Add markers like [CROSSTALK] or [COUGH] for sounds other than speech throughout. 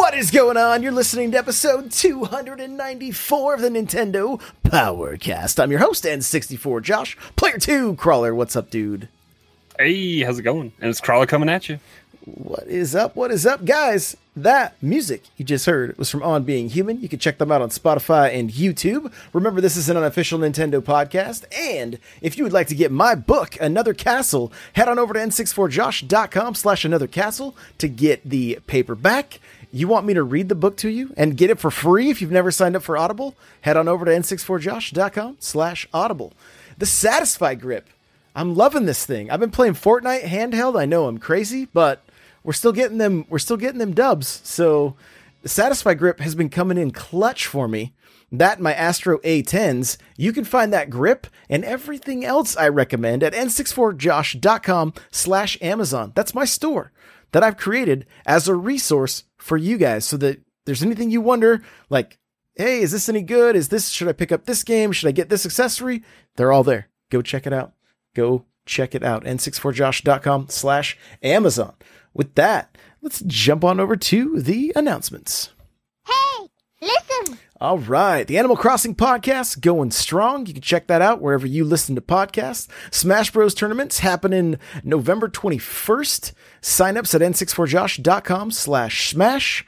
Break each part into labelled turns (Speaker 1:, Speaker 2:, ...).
Speaker 1: What is going on? You're listening to episode 294 of the Nintendo Powercast. I'm your host, N64 Josh, player 2, Crawler. What's up, dude?
Speaker 2: Hey, how's it going? And it's Crawler coming at you.
Speaker 1: What is up? What is up, guys? That music you just heard was from On Being Human. You can check them out on Spotify and YouTube. Remember, this is an unofficial Nintendo podcast. And if you would like to get my book, Another Castle, head on over to n64josh.com slash another castle to get the paperback. You want me to read the book to you and get it for free if you've never signed up for Audible? Head on over to n64josh.com slash audible. The Satisfye Grip. I'm loving this thing. I've been playing Fortnite handheld. I know I'm crazy, but we're still getting them we're still getting them dubs. So the Satisfye Grip has been coming in clutch for me. That my Astro A10s. You can find that grip and everything else I recommend at n64josh.com slash Amazon. That's my store that I've created as a resource for you guys so that there's anything you wonder, like, hey, is this any good? Is this, should I pick up this game? Should I get this accessory? They're all there. Go check it out. Go check it out. N64josh.com slash Amazon. With that, let's jump on over to the announcements.
Speaker 3: Hey.
Speaker 1: All right. The Animal Crossing podcast going strong. You can check that out wherever you listen to podcasts. Smash Bros tournaments happening November 21st. Signups at n64josh.com slash smash.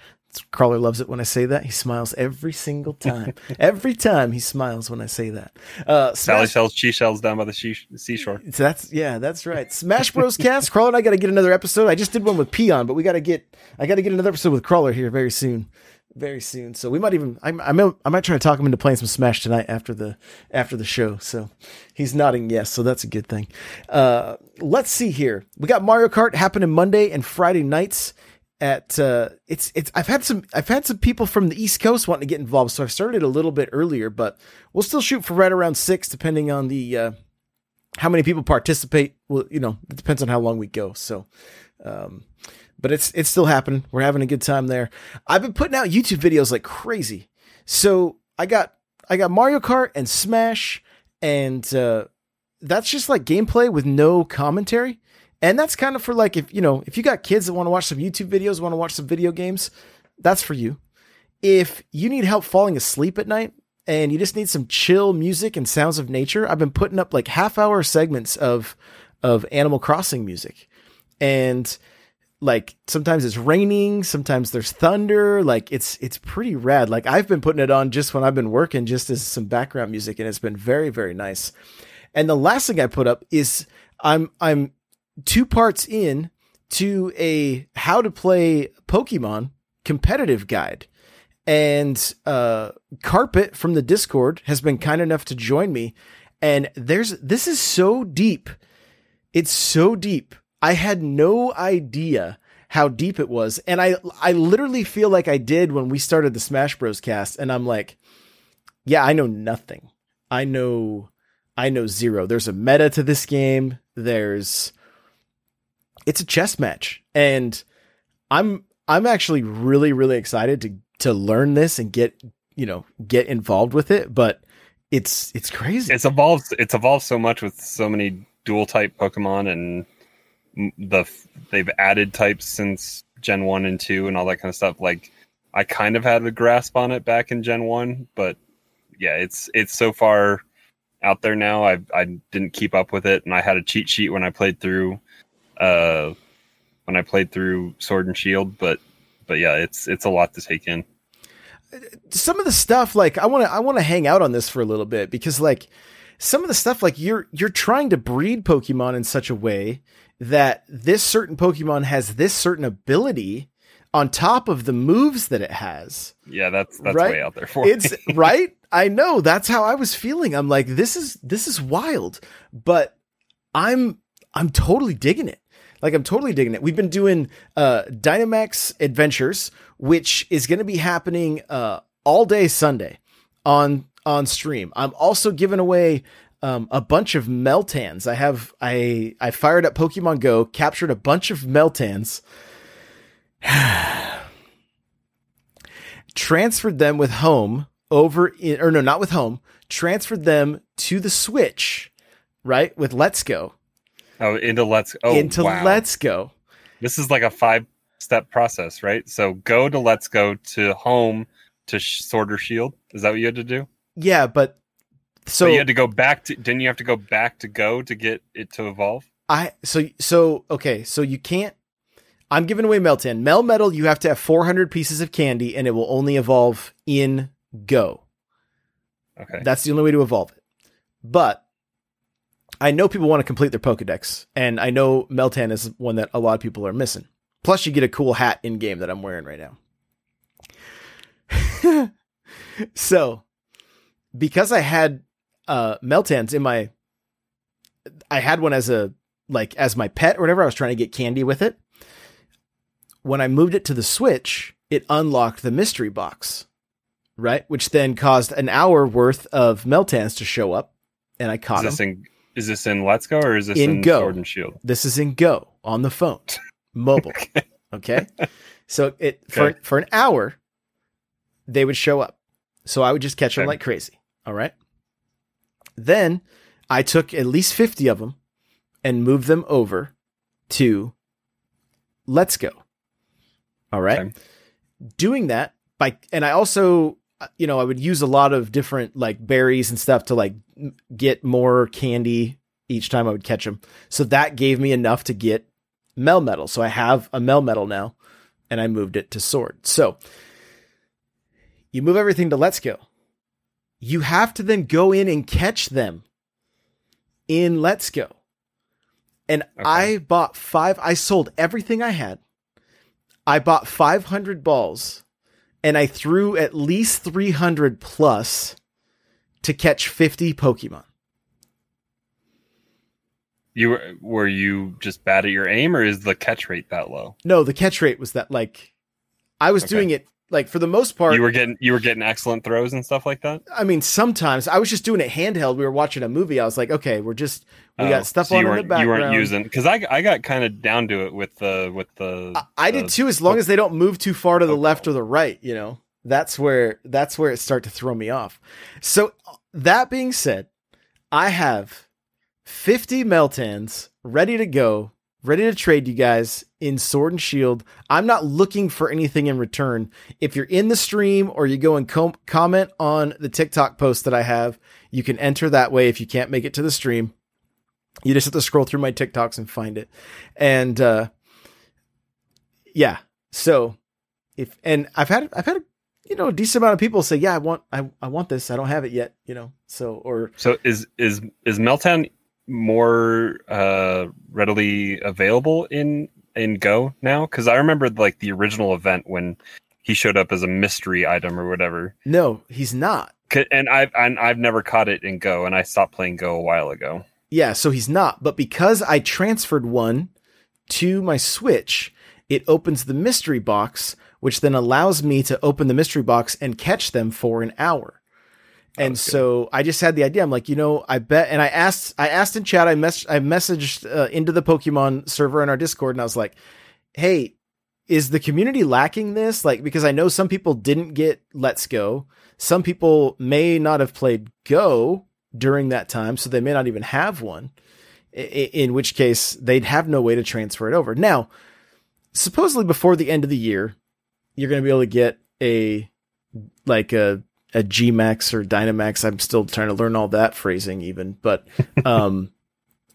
Speaker 1: Crawler loves it when I say that. He smiles every single time. [LAUGHS] every time he smiles when I say that. Uh,
Speaker 2: Sally
Speaker 1: Smash-
Speaker 2: sells she shells down by the she- seashore.
Speaker 1: so that's yeah, that's right. Smash Bros. Cast. Crawler and I got to get another episode. I just did one with Peon, but we got to get. I got to get another episode with Crawler here very soon, very soon. So we might even. I, I might. I might try to talk him into playing some Smash tonight after the after the show. So he's nodding yes. So that's a good thing. Uh, let's see here. We got Mario Kart happening Monday and Friday nights. At uh, it's it's I've had some I've had some people from the East Coast wanting to get involved, so I've started a little bit earlier, but we'll still shoot for right around six, depending on the uh, how many people participate well you know it depends on how long we go so um but it's it's still happening. We're having a good time there. I've been putting out youtube videos like crazy. So i got i got mario kart and smash and uh that's just like gameplay with no commentary. And that's kind of for like if you know if you got kids that want to watch some youtube videos want to watch some video games that's for you. If you need help falling asleep at night and you just need some chill music and sounds of nature, I've been putting up like half hour segments of of Animal Crossing music. And like sometimes it's raining, sometimes there's thunder, like it's it's pretty rad. Like I've been putting it on just when I've been working just as some background music and it's been very very nice. And the last thing I put up is I'm I'm two parts in to a how to play Pokemon competitive guide and uh carpet from the discord has been kind enough to join me and there's this is so deep it's so deep i had no idea how deep it was. And i i literally feel like i did when we started the smash bros cast. And i'm like yeah i know nothing. I know i know zero. There's a meta to this game. There's it's a chess match. And i'm i'm actually really really excited to to learn this and get you know get involved with it. But it's it's crazy.
Speaker 2: It's evolved. It's evolved so much with so many dual type Pokemon, and the they've added types since Gen one and two, and all that kind of stuff. Like I kind of had a grasp on it back in Gen one, but yeah, it's it's so far out there now. I I didn't keep up with it, and I had a cheat sheet when I played through, uh, when I played through Sword and Shield. But but yeah, it's it's a lot to take in.
Speaker 1: some of the stuff like I want to I want to hang out on this for a little bit because like some of the stuff like you're you're trying to breed Pokemon in such a way that this certain Pokemon has this certain ability on top of the moves that it has.
Speaker 2: Yeah, that's that's
Speaker 1: Right?
Speaker 2: way out there for
Speaker 1: It's
Speaker 2: me. [LAUGHS]
Speaker 1: right. I know that's how I was feeling. I'm like, this is this is wild, but I'm I'm totally digging it. Like I'm totally digging it. We've been doing uh Dynamax Adventures, which is going to be happening uh all day Sunday on on stream. I'm also giving away um, a bunch of Meltans. I have I I fired up Pokemon Go, captured a bunch of Meltans, [SIGHS] transferred them with home over in, or no, not with home, transferred them to the Switch, right? With Let's Go
Speaker 2: oh, into Let's oh
Speaker 1: into
Speaker 2: wow.
Speaker 1: Let's Go.
Speaker 2: This is like a five step process, right? So go to Let's Go to home to Sword or Shield. Is that what you had to do?
Speaker 1: Yeah, but so
Speaker 2: So you had to go back to. Didn't you have to go back to Go to get it to evolve?
Speaker 1: I so so okay, so you can't. I'm giving away Meltan. Melmetal, you have to have 400 pieces of candy, and it will only evolve in Go.
Speaker 2: Okay.
Speaker 1: That's the only way to evolve it. But I know people want to complete their Pokedex, and I know Meltan is one that a lot of people are missing. Plus, you get a cool hat in game that I'm wearing right now. [LAUGHS] so, because I had uh, Meltans in my, I had one as a like as my pet or whatever. I was trying to get candy with it. When I moved it to the Switch, it unlocked the mystery box right? Which then caused an hour worth of Meltans to show up, and I caught Is
Speaker 2: this
Speaker 1: them.
Speaker 2: in is this in Let's Go or is this
Speaker 1: In
Speaker 2: in,
Speaker 1: Go.
Speaker 2: Sword and Shield?
Speaker 1: This is in Go on the phone, mobile. [LAUGHS] okay, so it for
Speaker 2: Okay.
Speaker 1: for an hour, they would show up. So I would just catch them
Speaker 2: Okay.
Speaker 1: like crazy. All right. Then I took at least fifty of them and moved them over to Let's Go. All right.
Speaker 2: Okay.
Speaker 1: Doing that by, and I also, uh, you know, I would use a lot of different like berries and stuff to like get more candy each time I would catch them. So that gave me enough to get Melmetal. So I have a Melmetal now, and I moved it to Sword. So you move everything to Let's Go. You have to then go in and catch them in Let's Go. And
Speaker 2: Okay.
Speaker 1: I bought five, I sold everything I had. I bought 500 balls and I threw at least 300 plus to catch 50 Pokemon.
Speaker 2: You were were you just bad at your aim, or is the catch rate that low?
Speaker 1: No, the catch rate was that like I was
Speaker 2: Okay.
Speaker 1: doing it like for the most part.
Speaker 2: You were getting you were getting excellent throws and stuff like that.
Speaker 1: I mean, sometimes I was just doing it handheld. We were watching a movie. I was like, okay, we're just we
Speaker 2: Oh,
Speaker 1: got stuff
Speaker 2: so
Speaker 1: on in the background.
Speaker 2: you weren't using because I I got kind of down to it with the with the.
Speaker 1: I, I
Speaker 2: the-
Speaker 1: did too, as long as they don't move too far to the
Speaker 2: Okay.
Speaker 1: left or the right. You know, that's where that's where it start to throw me off. So that being said, I have fifty Meltans ready to go, ready to trade you guys in Sword and Shield. I'm not looking for anything in return. If you're in the stream or you go and com- comment on the TikTok post that I have, you can enter that way. If you can't make it to the stream, you just have to scroll through my TikToks and find it. And uh, yeah, so if and I've had I've had you know a decent amount of people say, yeah, I want I, I want this. I don't have it yet. You know, so or
Speaker 2: So is is is Meltan more uh readily available in in Go now? Because I remember like the original event when he showed up as a mystery item or whatever.
Speaker 1: no, he's not.
Speaker 2: And I've and I've never caught it in Go, and I stopped playing Go a while ago.
Speaker 1: Yeah, so he's not. But because I transferred one to my Switch, it opens the mystery box, which then allows me to open the mystery box and catch them for an hour. And
Speaker 2: that's good.
Speaker 1: so I just had the idea. I'm like, you know, I bet, and I asked, I asked in chat, I mess, I messaged uh, into the Pokemon server in our Discord, and I was like, hey, is the community lacking this? Like, because I know some people didn't get Let's Go. Some people may not have played Go during that time, so they may not even have one. i- i- In which case, they'd have no way to transfer it over. Now, supposedly before the end of the year, you're going to be able to get a like a a Gmax or Dynamax. I'm still trying to learn all that phrasing, even, but [LAUGHS] um,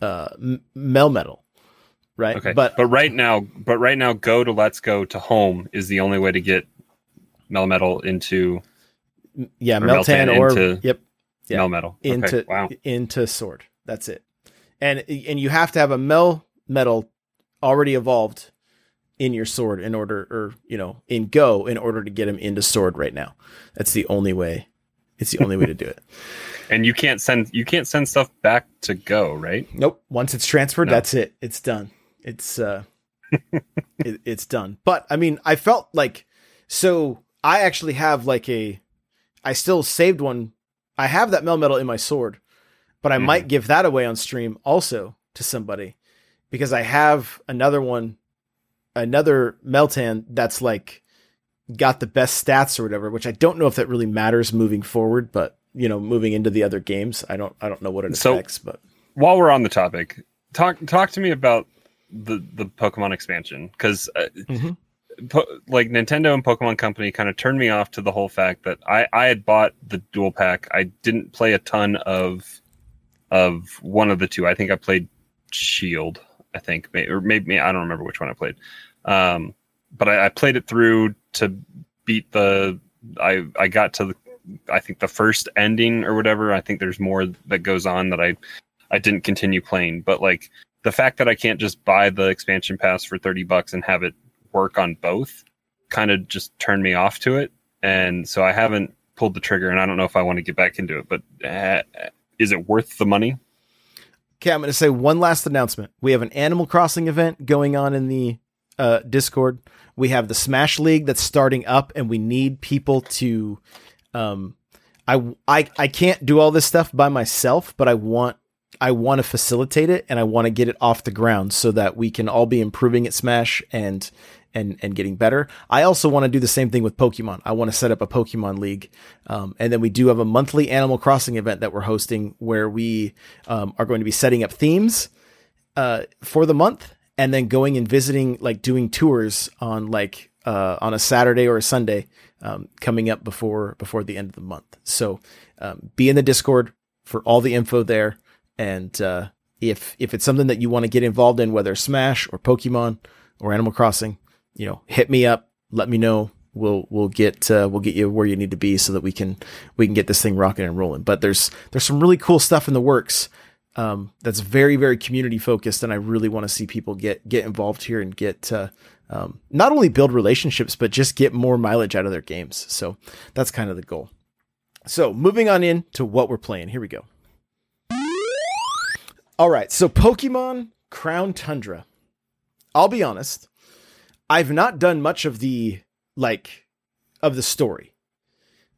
Speaker 1: uh, Melmetal, right?
Speaker 2: Okay,
Speaker 1: but
Speaker 2: but right now, but right now, Go to Let's Go to Home is the only way to get Melmetal into
Speaker 1: yeah,
Speaker 2: or
Speaker 1: Meltan
Speaker 2: Meltan
Speaker 1: or
Speaker 2: into-
Speaker 1: yep, Yeah.
Speaker 2: Melmetal.
Speaker 1: into
Speaker 2: okay, wow.
Speaker 1: into sword. That's it. And and you have to have a Mel metal already evolved in your sword in order, or you know, in Go in order to get him into sword right now. That's the only way. It's the only way to do it. [LAUGHS]
Speaker 2: And you can't send you can't send stuff back to Go, right?
Speaker 1: Nope. Once it's transferred,
Speaker 2: No.
Speaker 1: that's it. It's done. It's uh, [LAUGHS] it, it's done. But I mean, I felt like so. I actually have like a. I still saved one. I have that Melmetal in my sword, but I
Speaker 2: Mhm.
Speaker 1: might give that away on stream also to somebody because I have another one, another Meltan that's like got the best stats or whatever. Which I don't know if that really matters moving forward, but you know, moving into the other games, I don't. I don't know what it
Speaker 2: So-
Speaker 1: affects, but.
Speaker 2: While we're on the topic, talk talk to me about the the Pokemon expansion because uh,
Speaker 1: Mhm.
Speaker 2: po- like Nintendo and Pokemon Company kind of turned me off to the whole fact that I I had bought the dual pack. I didn't play a ton of of one of the two. I think I played Shield. I think or maybe I don't remember which one I played. Um, but I, I played it through to beat the. I I got to the I think the first ending or whatever. I think there's more that goes on that I I didn't continue playing. But like the fact that I can't just buy the expansion pass for 30 bucks and have it work on both kind of just turned me off to it. And so I haven't pulled the trigger and I don't know if I want to get back into it, but uh, is it worth the money?
Speaker 1: Okay, I'm going to say one last announcement. We have an Animal Crossing event going on in the uh, Discord. We have the Smash League that's starting up, and we need people to. Um, I I I can't do all this stuff by myself, but I want I want to facilitate it, and I want to get it off the ground so that we can all be improving at Smash and and and getting better. I also want to do the same thing with Pokemon. I want to set up a Pokemon League, um, and then we do have a monthly Animal Crossing event that we're hosting where we um, are going to be setting up themes uh, for the month, and then going and visiting, like doing tours on like uh, on a Saturday or a Sunday um, coming up before before the end of the month. So um, be in the Discord for all the info there, and uh, if if it's something that you want to get involved in, whether Smash or Pokemon or Animal Crossing, you know, hit me up, let me know. We'll we'll get uh, we'll get you where you need to be so that we can we can get this thing rocking and rolling. But there's there's some really cool stuff in the works um, that's very very community focused, and I really want to see people get get involved here and get uh, um, not only build relationships but just get more mileage out of their games. So that's kind of the goal. So moving on in to what we're playing. Here we go. All right, so Pokemon Crown Tundra. I'll be honest, I've not done much of the like of the story.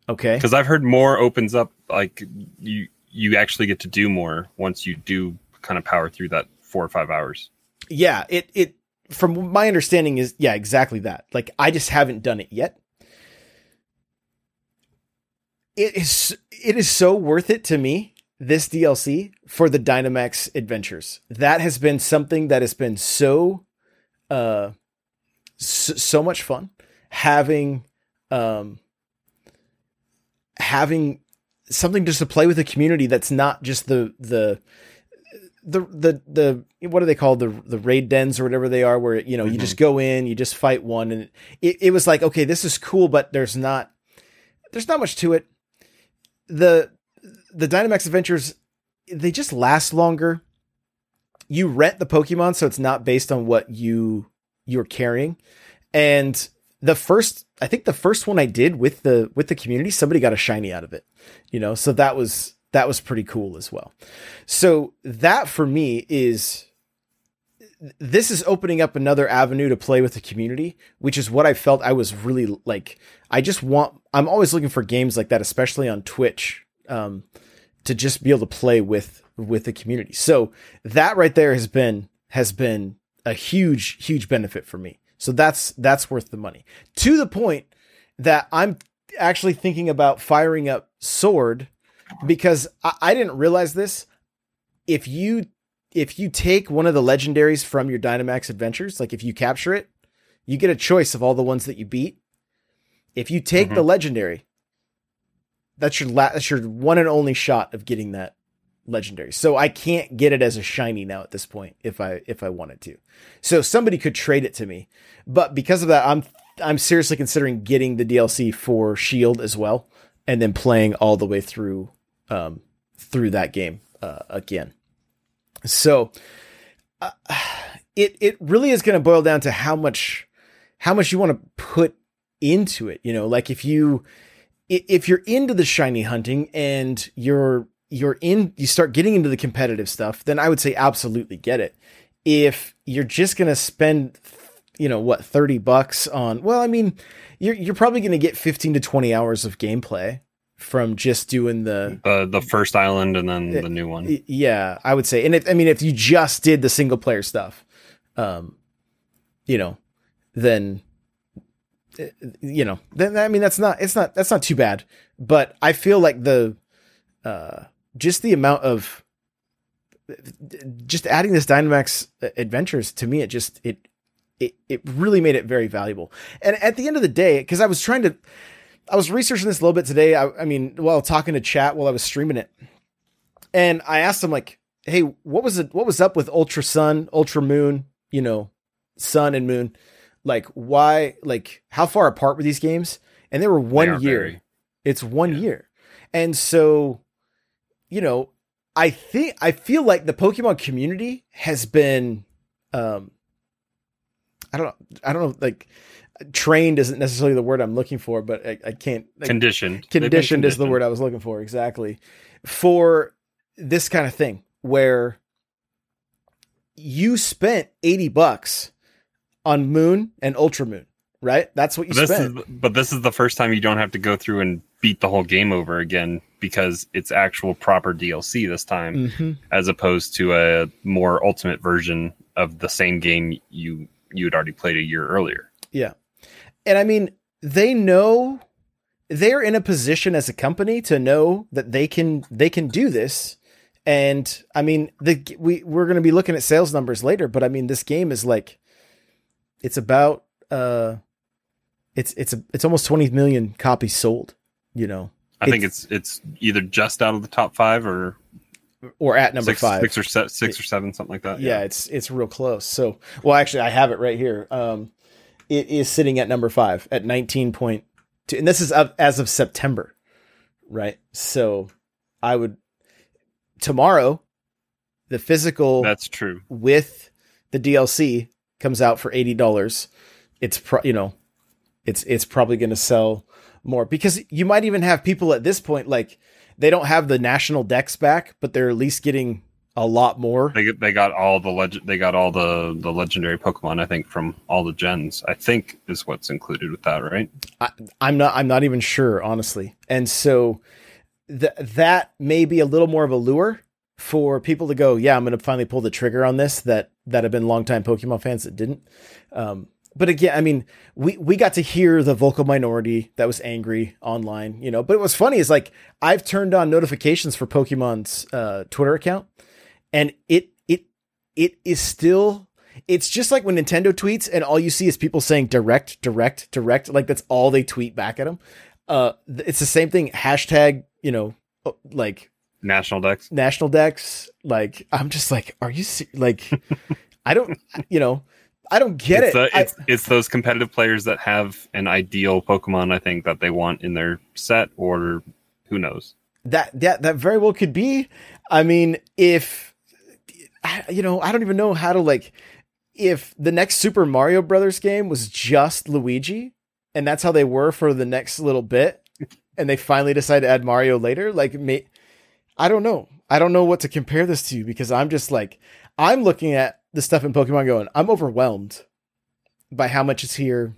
Speaker 1: Okay.
Speaker 2: Because I've heard more opens up like you you actually get to do more once you do kind of power through that four or five hours.
Speaker 1: Yeah, it it from my understanding is yeah, exactly that. Like I just haven't done it yet. It is it is so worth it to me this DLC for the Dynamax adventures. That has been something that has been so uh so, so much fun having um having something just to play with the community that's not just the the the the the what are they called the the raid dens or whatever they are where you know you just go in you just fight one and it, it was like okay this is cool but there's not there's not much to it. The the Dynamax adventures they just last longer. You rent the pokemon so it's not based on what you you're carrying and the first i think the first one i did with the with the community somebody got a shiny out of it you know so that was that was pretty cool as well so that for me is this is opening up another avenue to play with the community, which is what I felt I was really like. I just want, I'm always looking for games like that, especially on Twitch, um, to just be able to play with, with the community. So that right there has been, has been a huge, huge benefit for me. So that's, that's worth the money to the point that I'm actually thinking about firing up Sword because I, I didn't realize this. If you if you take one of the legendaries from your Dynamax adventures, like if you capture it, you get a choice of all the ones that you beat. If you take the mm-hmm. legendary, that's your la- that's your one and only shot of getting that legendary. So I can't get it as a shiny now at this point if I if I wanted to. So somebody could trade it to me. But because of that, I'm I'm seriously considering getting the DLC for Shield as well and then playing all the way through um through that game uh, again. So uh, [SIGHS] it it really is going to boil down to how much how much you want to put into it. You know, like if you if you're into the shiny hunting and you're you're in you start getting into the competitive stuff, then I would say absolutely get it. If you're just gonna spend you know what 30 bucks on well, I mean, you're you're probably gonna get 15 to 20 hours of gameplay from just doing the
Speaker 2: The the first island and then the new one.
Speaker 1: Yeah, I would say, and if I mean, if you just did the single player stuff, um, you know, then uh, you know, then I mean, that's not it's not that's not too bad. But I feel like the uh, just the amount of just adding this Dynamax adventures to me, it just it it it really made it very valuable. And at the end of the day, because I was trying to. I was researching this a little bit today. I, I mean, while talking to chat while I was streaming it, and I asked him like, "Hey, what was it? What was up with Ultra Sun, Ultra Moon? You know, Sun and Moon. Like, why? Like, how far apart were these games? And they were one
Speaker 2: are
Speaker 1: year.
Speaker 2: very-
Speaker 1: It's one
Speaker 2: Yeah.
Speaker 1: year, and so, you know, I think I feel like the Pokemon community has been, um, I don't know, I don't know, like trained isn't necessarily the word I'm looking for, but I, I can't
Speaker 2: Conditioned.
Speaker 1: Conditioned is the word I was looking for exactly for this kind of thing where you spent 80 bucks on Moon and Ultra Moon, right? That's what you
Speaker 2: This is,
Speaker 1: spent.
Speaker 2: but this is the first time you don't have to go through and beat the whole game over again because it's actual proper DLC this time,
Speaker 1: Mhm.
Speaker 2: as opposed to a more ultimate version of the same game you you had already played a year earlier.
Speaker 1: Yeah. And I mean, they know they're in a position as a company to know that they can they can do this. And I mean, the we we're going to be looking at sales numbers later, but I mean, this game is like it's about uh it's it's a, it's almost 20 million copies sold, you know,
Speaker 2: I think it's it's either just out of the top five or
Speaker 1: or at number
Speaker 2: six,
Speaker 1: 5.
Speaker 2: six or se- six or seven, something like that.
Speaker 1: yeah, it's it's real close. So, well, actually, I have it right here. Um, it is sitting at number five at nineteen point two, and this is of, as of September, right? So, I would tomorrow, the physical
Speaker 2: that's true.
Speaker 1: with the DLC comes out for eighty dollars. It's pro- you know, it's it's probably going to sell more because you might even have people at this point like they don't have the National Dex back, but they're at least getting a lot more.
Speaker 2: They they got all the legend they got all the the legendary Pokemon I think from all the gens. I think is what's included with that, right?
Speaker 1: I, I'm not. I'm not even sure, honestly. And so th- that may be a little more of a lure for people to go. Yeah, I'm going to finally pull the trigger on this. That that have been longtime Pokemon fans that didn't. Um, but again, I mean, we we got to hear the vocal minority that was angry online, you know. But it was funny is like I've turned on notifications for Pokemon's uh, Twitter account, and it it it is still it's just like when Nintendo tweets and all you see is people saying direct, direct, direct. Like that's all they tweet back at them. Uh, it's the same thing. Hashtag, you know, like
Speaker 2: National Dex.
Speaker 1: National Dex. Like I'm just like, are you se- like? [LAUGHS] I don't, you know, I don't get
Speaker 2: it's
Speaker 1: it.
Speaker 2: the-
Speaker 1: I-
Speaker 2: it's, it's those competitive players that have an ideal Pokemon, I think, that they want in their set, or who knows.
Speaker 1: that that that very well could be. I mean, if you know, I don't even know how to like if the next Super Mario Brothers game was just Luigi and that's how they were for the next little bit and they finally decide to add Mario later, like me I don't know. I don't know what to compare this to because I'm just like I'm looking at the stuff in Pokemon going, I'm overwhelmed by how much is here.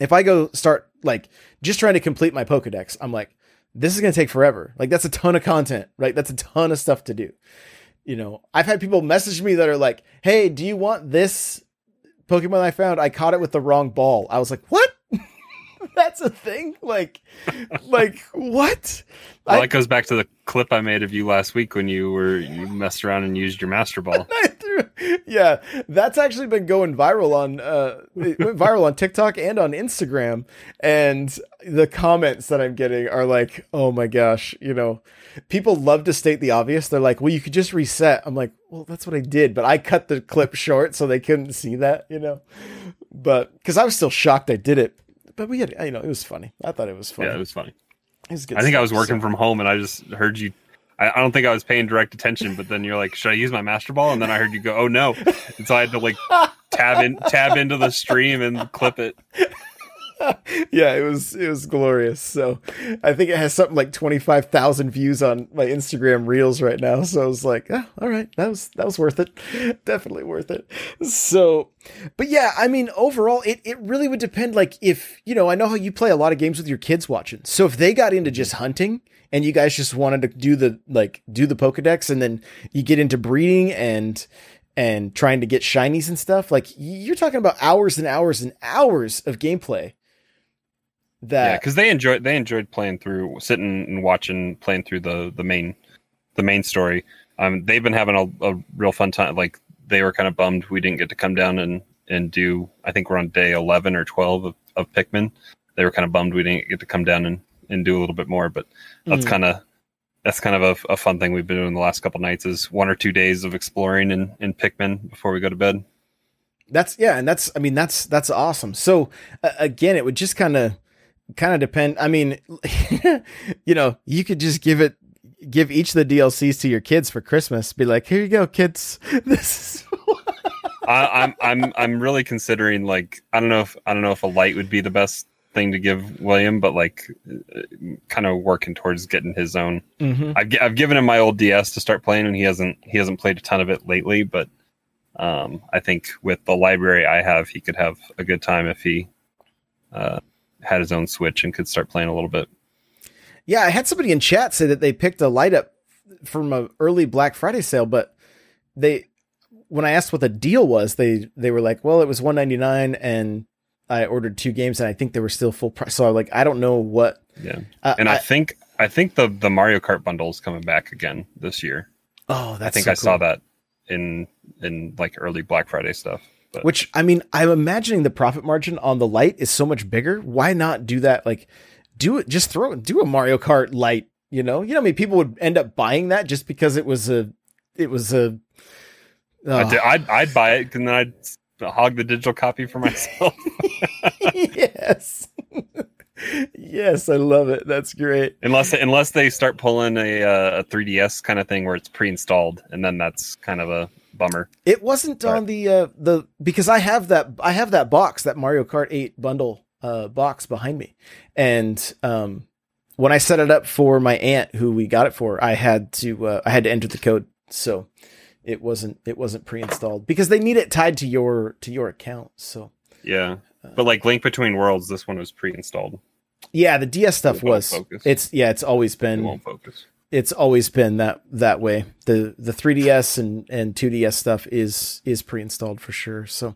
Speaker 1: If I go start like just trying to complete my Pokedex, I'm like this is going to take forever. Like that's a ton of content, right? That's a ton of stuff to do. You know, I've had people message me that are like, "Hey, do you want this Pokemon I found? I caught it with the wrong ball." I was like, "What?" [LAUGHS] that's a thing? Like like what?
Speaker 2: Well,
Speaker 1: I-
Speaker 2: that goes back to the clip I made of you last week when you were you messed around and used your Master Ball. [LAUGHS] [LAUGHS]
Speaker 1: Yeah, that's actually been going viral on uh it went viral on TikTok and on Instagram and the comments that I'm getting are like, "Oh my gosh, you know, people love to state the obvious. They're like, "Well, you could just reset." I'm like, "Well, that's what I did, but I cut the clip short so they couldn't see that, you know." But cuz I was still shocked I did it. But we had, you know, it was funny. I thought it was funny.
Speaker 2: yeah, it was funny.
Speaker 1: It was good
Speaker 2: I think I was working
Speaker 1: so-
Speaker 2: from home and I just heard you I, I don't think I was paying direct attention, but then you're like, should I use my master ball? And then I heard you go, oh no, and so I had to like tab in tab into the stream and clip it. [LAUGHS]
Speaker 1: yeah, it was it was glorious. So I think it has something like twenty five thousand views on my Instagram Reels right now. So I was like, oh, all right, that was that was worth it, [LAUGHS] definitely worth it. So, but yeah, I mean, overall, it it really would depend. Like if you know, I know how you play a lot of games with your kids watching. So if they got into mm-hmm. just hunting and you guys just wanted to do the like do the Pokedex, and then you get into breeding and and trying to get shinies and stuff, like you're talking about hours and hours and hours of gameplay that
Speaker 2: yeah, because they enjoyed they enjoyed playing through, sitting and watching, playing through the the main the main story. Um, they've been having a, a real fun time. Like they were kind of bummed we didn't get to come down and and do. I think we're on day eleven or twelve of, of Pikmin. They were kind of bummed we didn't get to come down and and do a little bit more. But that's mm. kind of that's kind of a, a, fun thing we've been doing the last couple nights is one or two days of exploring in in Pikmin before we go to bed.
Speaker 1: That's yeah, and that's I mean that's that's awesome. So uh, again, it would just kind of kind of depend. I mean, [LAUGHS] you know, you could just give it, give each of the DLCs to your kids for Christmas. Be like, here you go, kids. [LAUGHS] This is. [LAUGHS]
Speaker 2: I, I'm I'm I'm really considering like I don't know if I don't know if a light would be the best thing to give William, but like kind of working towards getting his own. Mm-hmm. I've I've given him my old DS to start playing, and he hasn't he hasn't played a ton of it lately. But um, I think with the library I have, he could have a good time if he uh, had his own Switch and could start playing a little bit.
Speaker 1: Yeah, I had somebody in chat say that they picked a light up from a early Black Friday sale, but they when I asked what the deal was, they they were like, "Well, it was 199 and I ordered two games and I think they were still full price." So I'm like, I don't know what.
Speaker 2: Yeah. Uh, and I, I, think I think the the Mario Kart bundle is coming back again this year.
Speaker 1: Oh, that's
Speaker 2: I think
Speaker 1: so
Speaker 2: I
Speaker 1: cool.
Speaker 2: saw that in in like early Black Friday stuff.
Speaker 1: But. Which I mean, I'm imagining the profit margin on the light is so much bigger. Why not do that? Like, do it. Just throw do a Mario Kart light. You know, you know, I mean, people would end up buying that just because it was a, it was a.
Speaker 2: Uh, I'd, I'd, I'd buy it and then I'd hog the digital copy for myself. [LAUGHS]
Speaker 1: yes. yes, I love it. That's great.
Speaker 2: Unless unless they start pulling a uh, a 3DS kind of thing where it's pre-installed, and then that's kind of a bummer.
Speaker 1: It wasn't on the uh, the because I have that I have that box that Mario Kart 8 bundle uh, box behind me, and um, when I set it up for my aunt who we got it for, I had to uh, I had to enter the code, so it wasn't it wasn't pre-installed because they need it tied to your to your account. So
Speaker 2: yeah, but like Link Between Worlds, this one was pre-installed.
Speaker 1: Yeah, the DS stuff was. Focus. It's yeah, it's always been.
Speaker 2: It won't focus
Speaker 1: it's always been that that way. The the 3DS and and 2DS stuff is is pre-installed for sure. So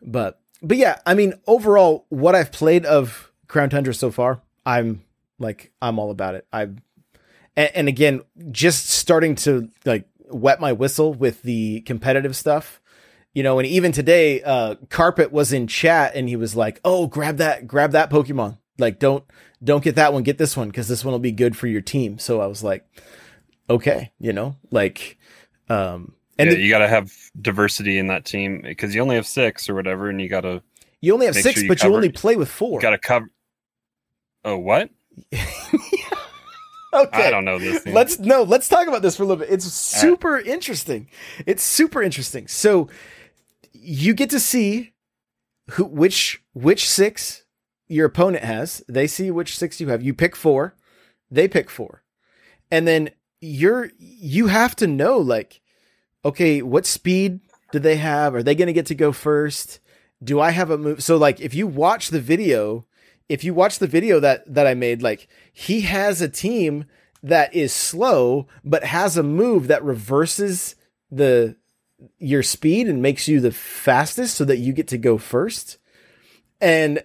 Speaker 1: but but yeah, I mean overall what I've played of Crown Tundra so far, I'm like I'm all about it. I and, and again, just starting to like wet my whistle with the competitive stuff. You know, and even today, uh, Carpet was in chat and he was like, "Oh, grab that, grab that Pokemon. Like, don't don't get that one, get this one because this one will be good for your team. So I was like, okay, you know, like, um,
Speaker 2: and yeah, the, you got to have diversity in that team because you only have six or whatever, and you got to.
Speaker 1: You only have six, sure you but cover, you only play with four.
Speaker 2: Got to cover. Oh, what? [LAUGHS]
Speaker 1: okay.
Speaker 2: I don't know this.
Speaker 1: Thing. Let's no. Let's talk about this for a little bit. It's super right. interesting. It's super interesting. So you get to see who which which six your opponent has. They see which six you have. You pick four, they pick four. And then you're you have to know like okay, what speed do they have? Are they to get to go first? Do I have a move? So like if you watch the video, if you watch the video that that I made like he has a team that is slow but has a move that reverses the your speed and makes you the fastest so that you get to go first. And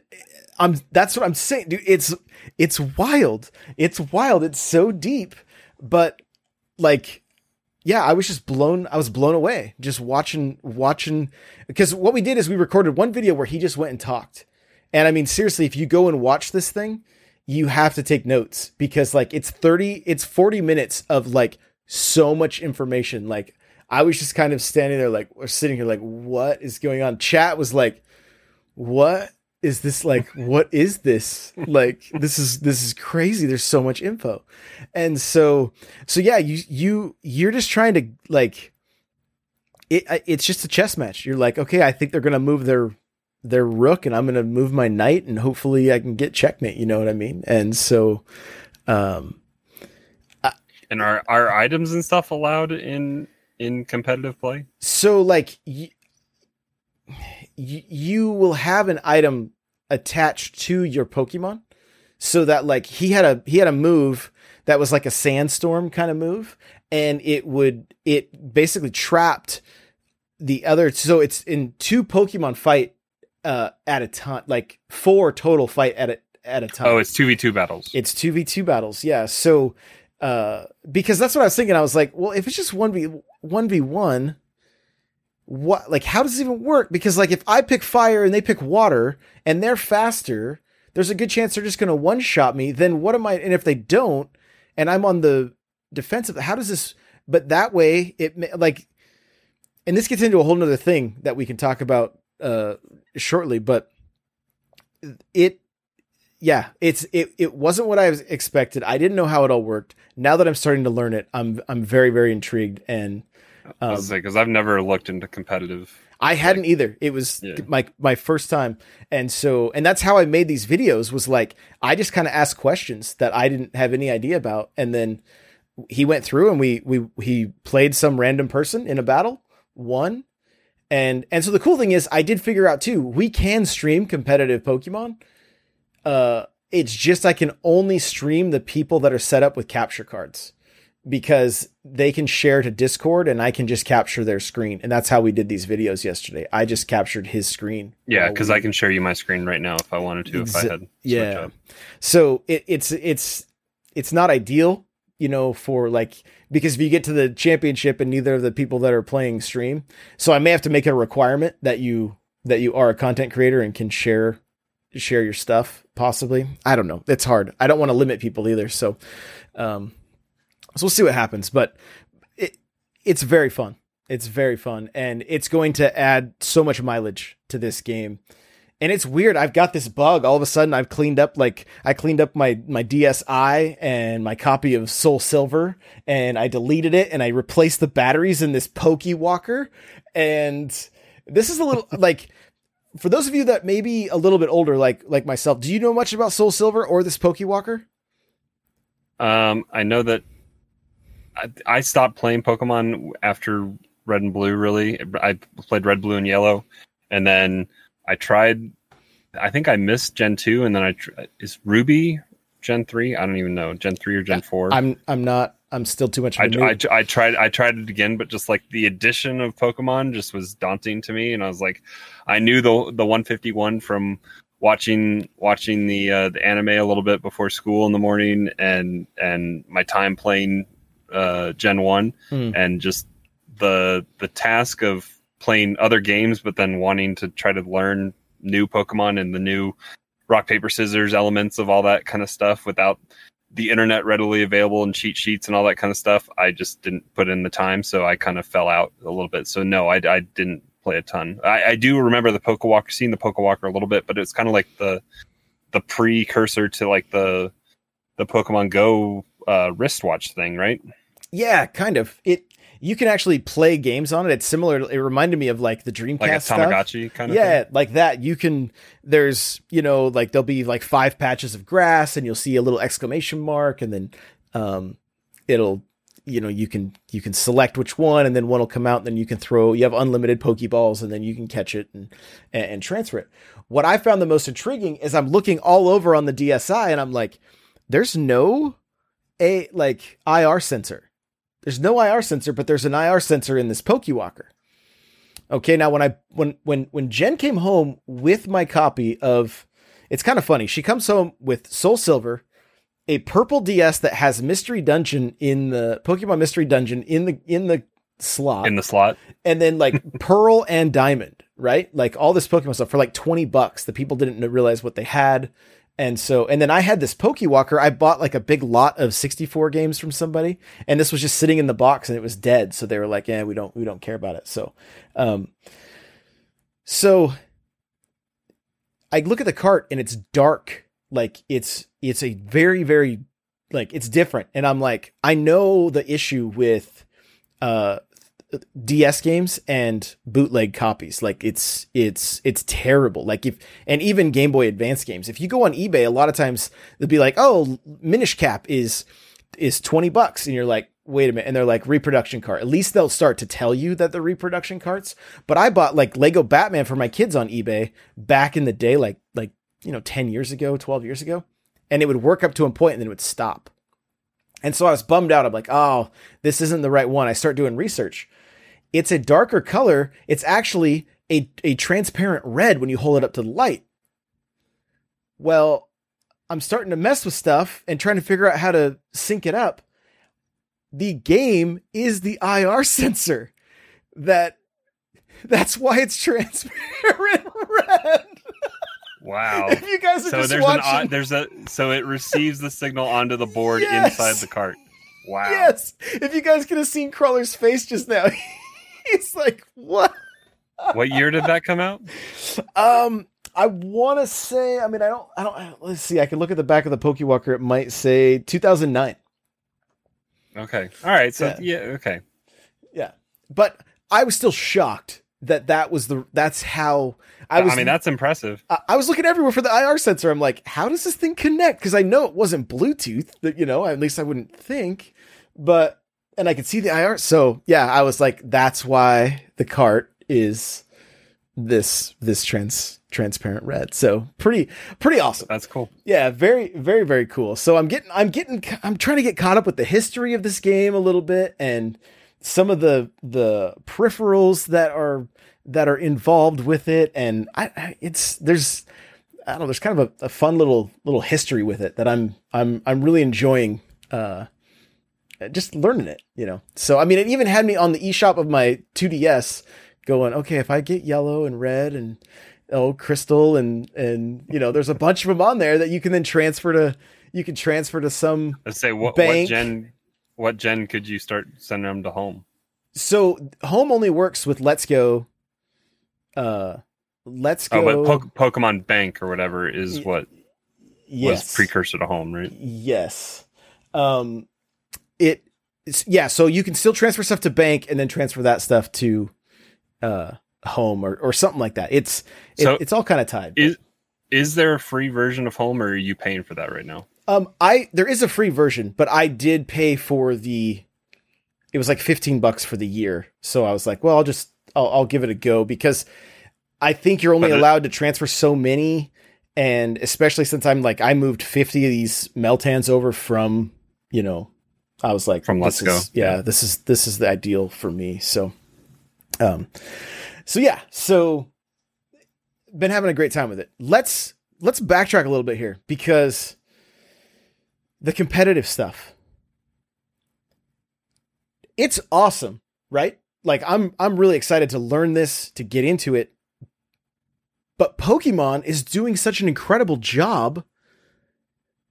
Speaker 1: I'm that's what I'm saying, dude. It's it's wild. It's wild. It's so deep, but like yeah, I was just blown I was blown away just watching watching because what we did is we recorded one video where he just went and talked. And I mean seriously, if you go and watch this thing, you have to take notes because like it's 30 it's 40 minutes of like so much information. Like I was just kind of standing there like or sitting here like what is going on? Chat was like what is this like what is this? Like this is this is crazy. There's so much info. And so so yeah you you you're just trying to like it it's just a chess match. You're like okay i think they're gonna move their their rook and i'm gonna move my knight and hopefully i can get checkmate you know what i mean? And so um
Speaker 2: and are are items and stuff allowed in in competitive play?
Speaker 1: So like y- you will have an item attached to your Pokemon, so that like he had a he had a move that was like a sandstorm kind of move, and it would it basically trapped the other. So it's in two Pokemon fight uh at a time, like four total fight at a at a time.
Speaker 2: Oh, it's two v two battles.
Speaker 1: It's two v two battles. Yeah. So uh because that's what I was thinking. I was like, well, if it's just one v one v one what like how does it even work? Because like if i pick fire and they pick water and they're faster there's a good chance they're just going to one shot me. Then what am i and if they don't and i'm on the defensive how does this but that way it like and this gets into a whole nother thing that we can talk about uh shortly but it yeah it's it, it wasn't what i was expected. I didn't know how it all worked. Now that i'm starting to learn it i'm i'm very very intrigued and
Speaker 2: um, because I've never looked into competitive.
Speaker 1: I hadn't like, either. It was yeah. my my first time, and so and that's how I made these videos. Was like I just kind of asked questions that I didn't have any idea about, and then he went through and we we he played some random person in a battle, won, and and so the cool thing is I did figure out too we can stream competitive Pokemon. Uh, it's just I can only stream the people that are set up with capture cards because they can share to Discord and I can just capture their screen. And that's how we did these videos yesterday. I just captured his screen.
Speaker 2: Yeah, because I can share you my screen right now if I wanted to. Exa- if I had
Speaker 1: yeah. Up. So it, it's it's it's not ideal, you know, for like because if you get to the championship and neither of the people that are playing stream, so I may have to make a requirement that you that you are a content creator and can share share your stuff possibly. I don't know. It's hard. I don't want to limit people either. So um so we'll see what happens, but it it's very fun. It's very fun, and it's going to add so much mileage to this game. And it's weird. I've got this bug. All of a sudden, I've cleaned up like I cleaned up my my DSi and my copy of Soul Silver, and I deleted it and I replaced the batteries in this Pokewalker. And this is a little [LAUGHS] like for those of you that may be a little bit older, like like myself. Do you know much about Soul Silver or this Pokewalker?
Speaker 2: Um, I know that I, I stopped playing Pokemon after Red and Blue. Really, I played Red, Blue, and Yellow, and then I tried. I think I missed Gen two, and then I is Ruby Gen three. I don't even know Gen three or Gen four.
Speaker 1: I'm I'm not. I'm still too much.
Speaker 2: I, I, I tried I tried it again, but just like the addition of Pokemon just was daunting to me, and I was like, I knew the the 151 from watching watching the uh, the anime a little bit before school in the morning, and and my time playing uh, Gen One, mm. and just the the task of playing other games, but then wanting to try to learn new Pokemon and the new rock paper scissors elements of all that kind of stuff without the internet readily available and cheat sheets and all that kind of stuff. I just didn't put in the time, so I kind of fell out a little bit. So no, I, I didn't play a ton. I, I do remember the Pokewalker, seeing the Pokewalker a little bit, but it's kind of like the the precursor to like the the Pokemon Go uh, wristwatch thing, right?
Speaker 1: Yeah, kind of. It you can actually play games on it. It's similar. It reminded me of like the Dreamcast like a
Speaker 2: Tamagotchi
Speaker 1: stuff.
Speaker 2: kind of
Speaker 1: yeah,
Speaker 2: thing.
Speaker 1: like that. You can. There's you know like there'll be like five patches of grass, and you'll see a little exclamation mark, and then um, it'll you know you can you can select which one, and then one will come out, and then you can throw. You have unlimited Pokeballs, and then you can catch it and and, and transfer it. What I found the most intriguing is I'm looking all over on the DSi, and I'm like, there's no a like IR sensor there's no IR sensor, but there's an IR sensor in this Pokewalker. Okay, now when I when when when Jen came home with my copy of it's kind of funny. She comes home with Soul Silver, a purple DS that has Mystery Dungeon in the Pokemon Mystery Dungeon in the in the slot.
Speaker 2: In the slot.
Speaker 1: And then like [LAUGHS] Pearl and Diamond, right? Like all this Pokemon stuff for like 20 bucks. The people didn't realize what they had. And so, and then I had this Pokewalker. I bought like a big lot of 64 games from somebody, and this was just sitting in the box and it was dead. So they were like, "Yeah, we don't, we don't care about it." So, um, so I look at the cart and it's dark. Like it's it's a very very like it's different and I'm like I know the issue with uh DS games and bootleg copies. Like it's it's it's terrible. Like if and even Game Boy Advance games. If you go on eBay, a lot of times they'll be like, "Oh, Minish Cap is is 20 bucks." And you're like, "Wait a minute." And they're like, "Reproduction cart." At least they'll start to tell you that they're reproduction carts. But I bought like Lego Batman for my kids on eBay back in the day like like, you know, 10 years ago, 12 years ago, and it would work up to a point and then it would stop. And so I was bummed out. I'm like, "Oh, this isn't the right one." I start doing research it's a darker color. It's actually a, a transparent red when you hold it up to the light. Well, I'm starting to mess with stuff and trying to figure out how to sync it up. The game is the IR [LAUGHS] sensor. That that's why it's transparent [LAUGHS] red.
Speaker 2: Wow.
Speaker 1: if you guys are
Speaker 2: so
Speaker 1: just
Speaker 2: there's
Speaker 1: watching,
Speaker 2: an there's a so it receives the signal onto the board
Speaker 1: Yes.
Speaker 2: inside the cart. Wow.
Speaker 1: yes. If you guys could have seen Crawler's face just now, [LAUGHS] he's like, "What?"
Speaker 2: What year did that come out? [LAUGHS]
Speaker 1: Um, I want to say. I mean, I don't. I don't. Let's see. I can look at the back of the Pokewalker. It might say 2009.
Speaker 2: Okay. All right. So
Speaker 1: Yeah.
Speaker 2: yeah. okay.
Speaker 1: Yeah, but I was still shocked that that was the. That's how I was.
Speaker 2: I, mean, that's impressive.
Speaker 1: I I was looking everywhere for the IR sensor. I'm like, how does this thing connect? Because I know it wasn't Bluetooth. That you know, at least I wouldn't think. But and I could see the IR. So yeah, I was like, that's why the cart is this this trans transparent red. So pretty pretty awesome.
Speaker 2: That's cool.
Speaker 1: Yeah, very, very, very cool. So I'm getting, I'm getting, I'm trying to get caught up with the history of this game a little bit and some of the the peripherals that are that are involved with it. And I, I it's there's, I don't know, there's kind of a, a fun little little history with it that I'm I'm I'm really enjoying. Uh, just learning it, you know. So I mean, it even had me on the eShop of my 2DS, going, okay, if I get yellow and red and oh crystal and and you know there's a bunch of them on there that you can then transfer to you can transfer to some
Speaker 2: Let's say what, what
Speaker 1: Bank.
Speaker 2: gen what gen could you start sending them to home?
Speaker 1: so home only works with let's go uh let's go
Speaker 2: Oh, but po- Pokemon Bank or whatever is what
Speaker 1: yes
Speaker 2: was precursor to home, right?
Speaker 1: yes um it yeah so you can still transfer stuff to bank and then transfer that stuff to uh home or, or something like that it's it,
Speaker 2: So-
Speaker 1: it's all kind of tied
Speaker 2: Is is there a free version of home, or are you paying for that right now?
Speaker 1: Um, I there is a free version, but I did pay for the. It was like fifteen bucks for the year, so I was like, well, I'll just I'll, I'll give it a go because I think you're only
Speaker 2: But it-
Speaker 1: allowed to transfer so many, and especially since I'm like I moved fifty of these Meltans over from you know, I was like
Speaker 2: From
Speaker 1: this
Speaker 2: Let's Go.
Speaker 1: is- yeah,
Speaker 2: Yeah.
Speaker 1: this is this is the ideal for me. So, um, so yeah, so been having a great time with it. Let's let's backtrack a little bit here because the competitive stuff. It's awesome, right? Like I'm I'm really excited to learn this, to get into it. But Pokemon is doing such an incredible job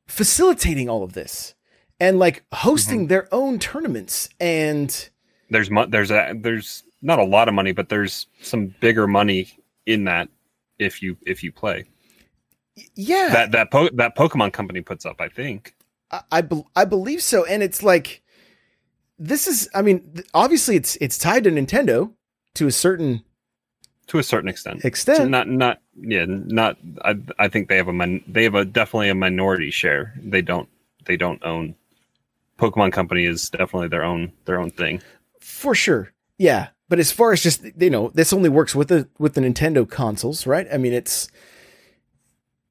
Speaker 1: facilitating all of this and like hosting mm-hmm. their own tournaments and
Speaker 2: There's mo- there's a there's not a lot of money, but there's some bigger money in that if you if you play
Speaker 1: yeah.
Speaker 2: that that po- that Pokemon company puts up. I think.
Speaker 1: I I, bel I believe so, and it's like this is. I mean, obviously, it's it's tied to Nintendo to a certain
Speaker 2: to a certain extent.
Speaker 1: extent.
Speaker 2: Not not yeah not I I think they have a min- they have a definitely a minority share. They don't they don't own Pokemon Company is definitely their own their own thing.
Speaker 1: for sure, yeah. But as far as just you know, this only works with the with the Nintendo consoles, right? I mean, it's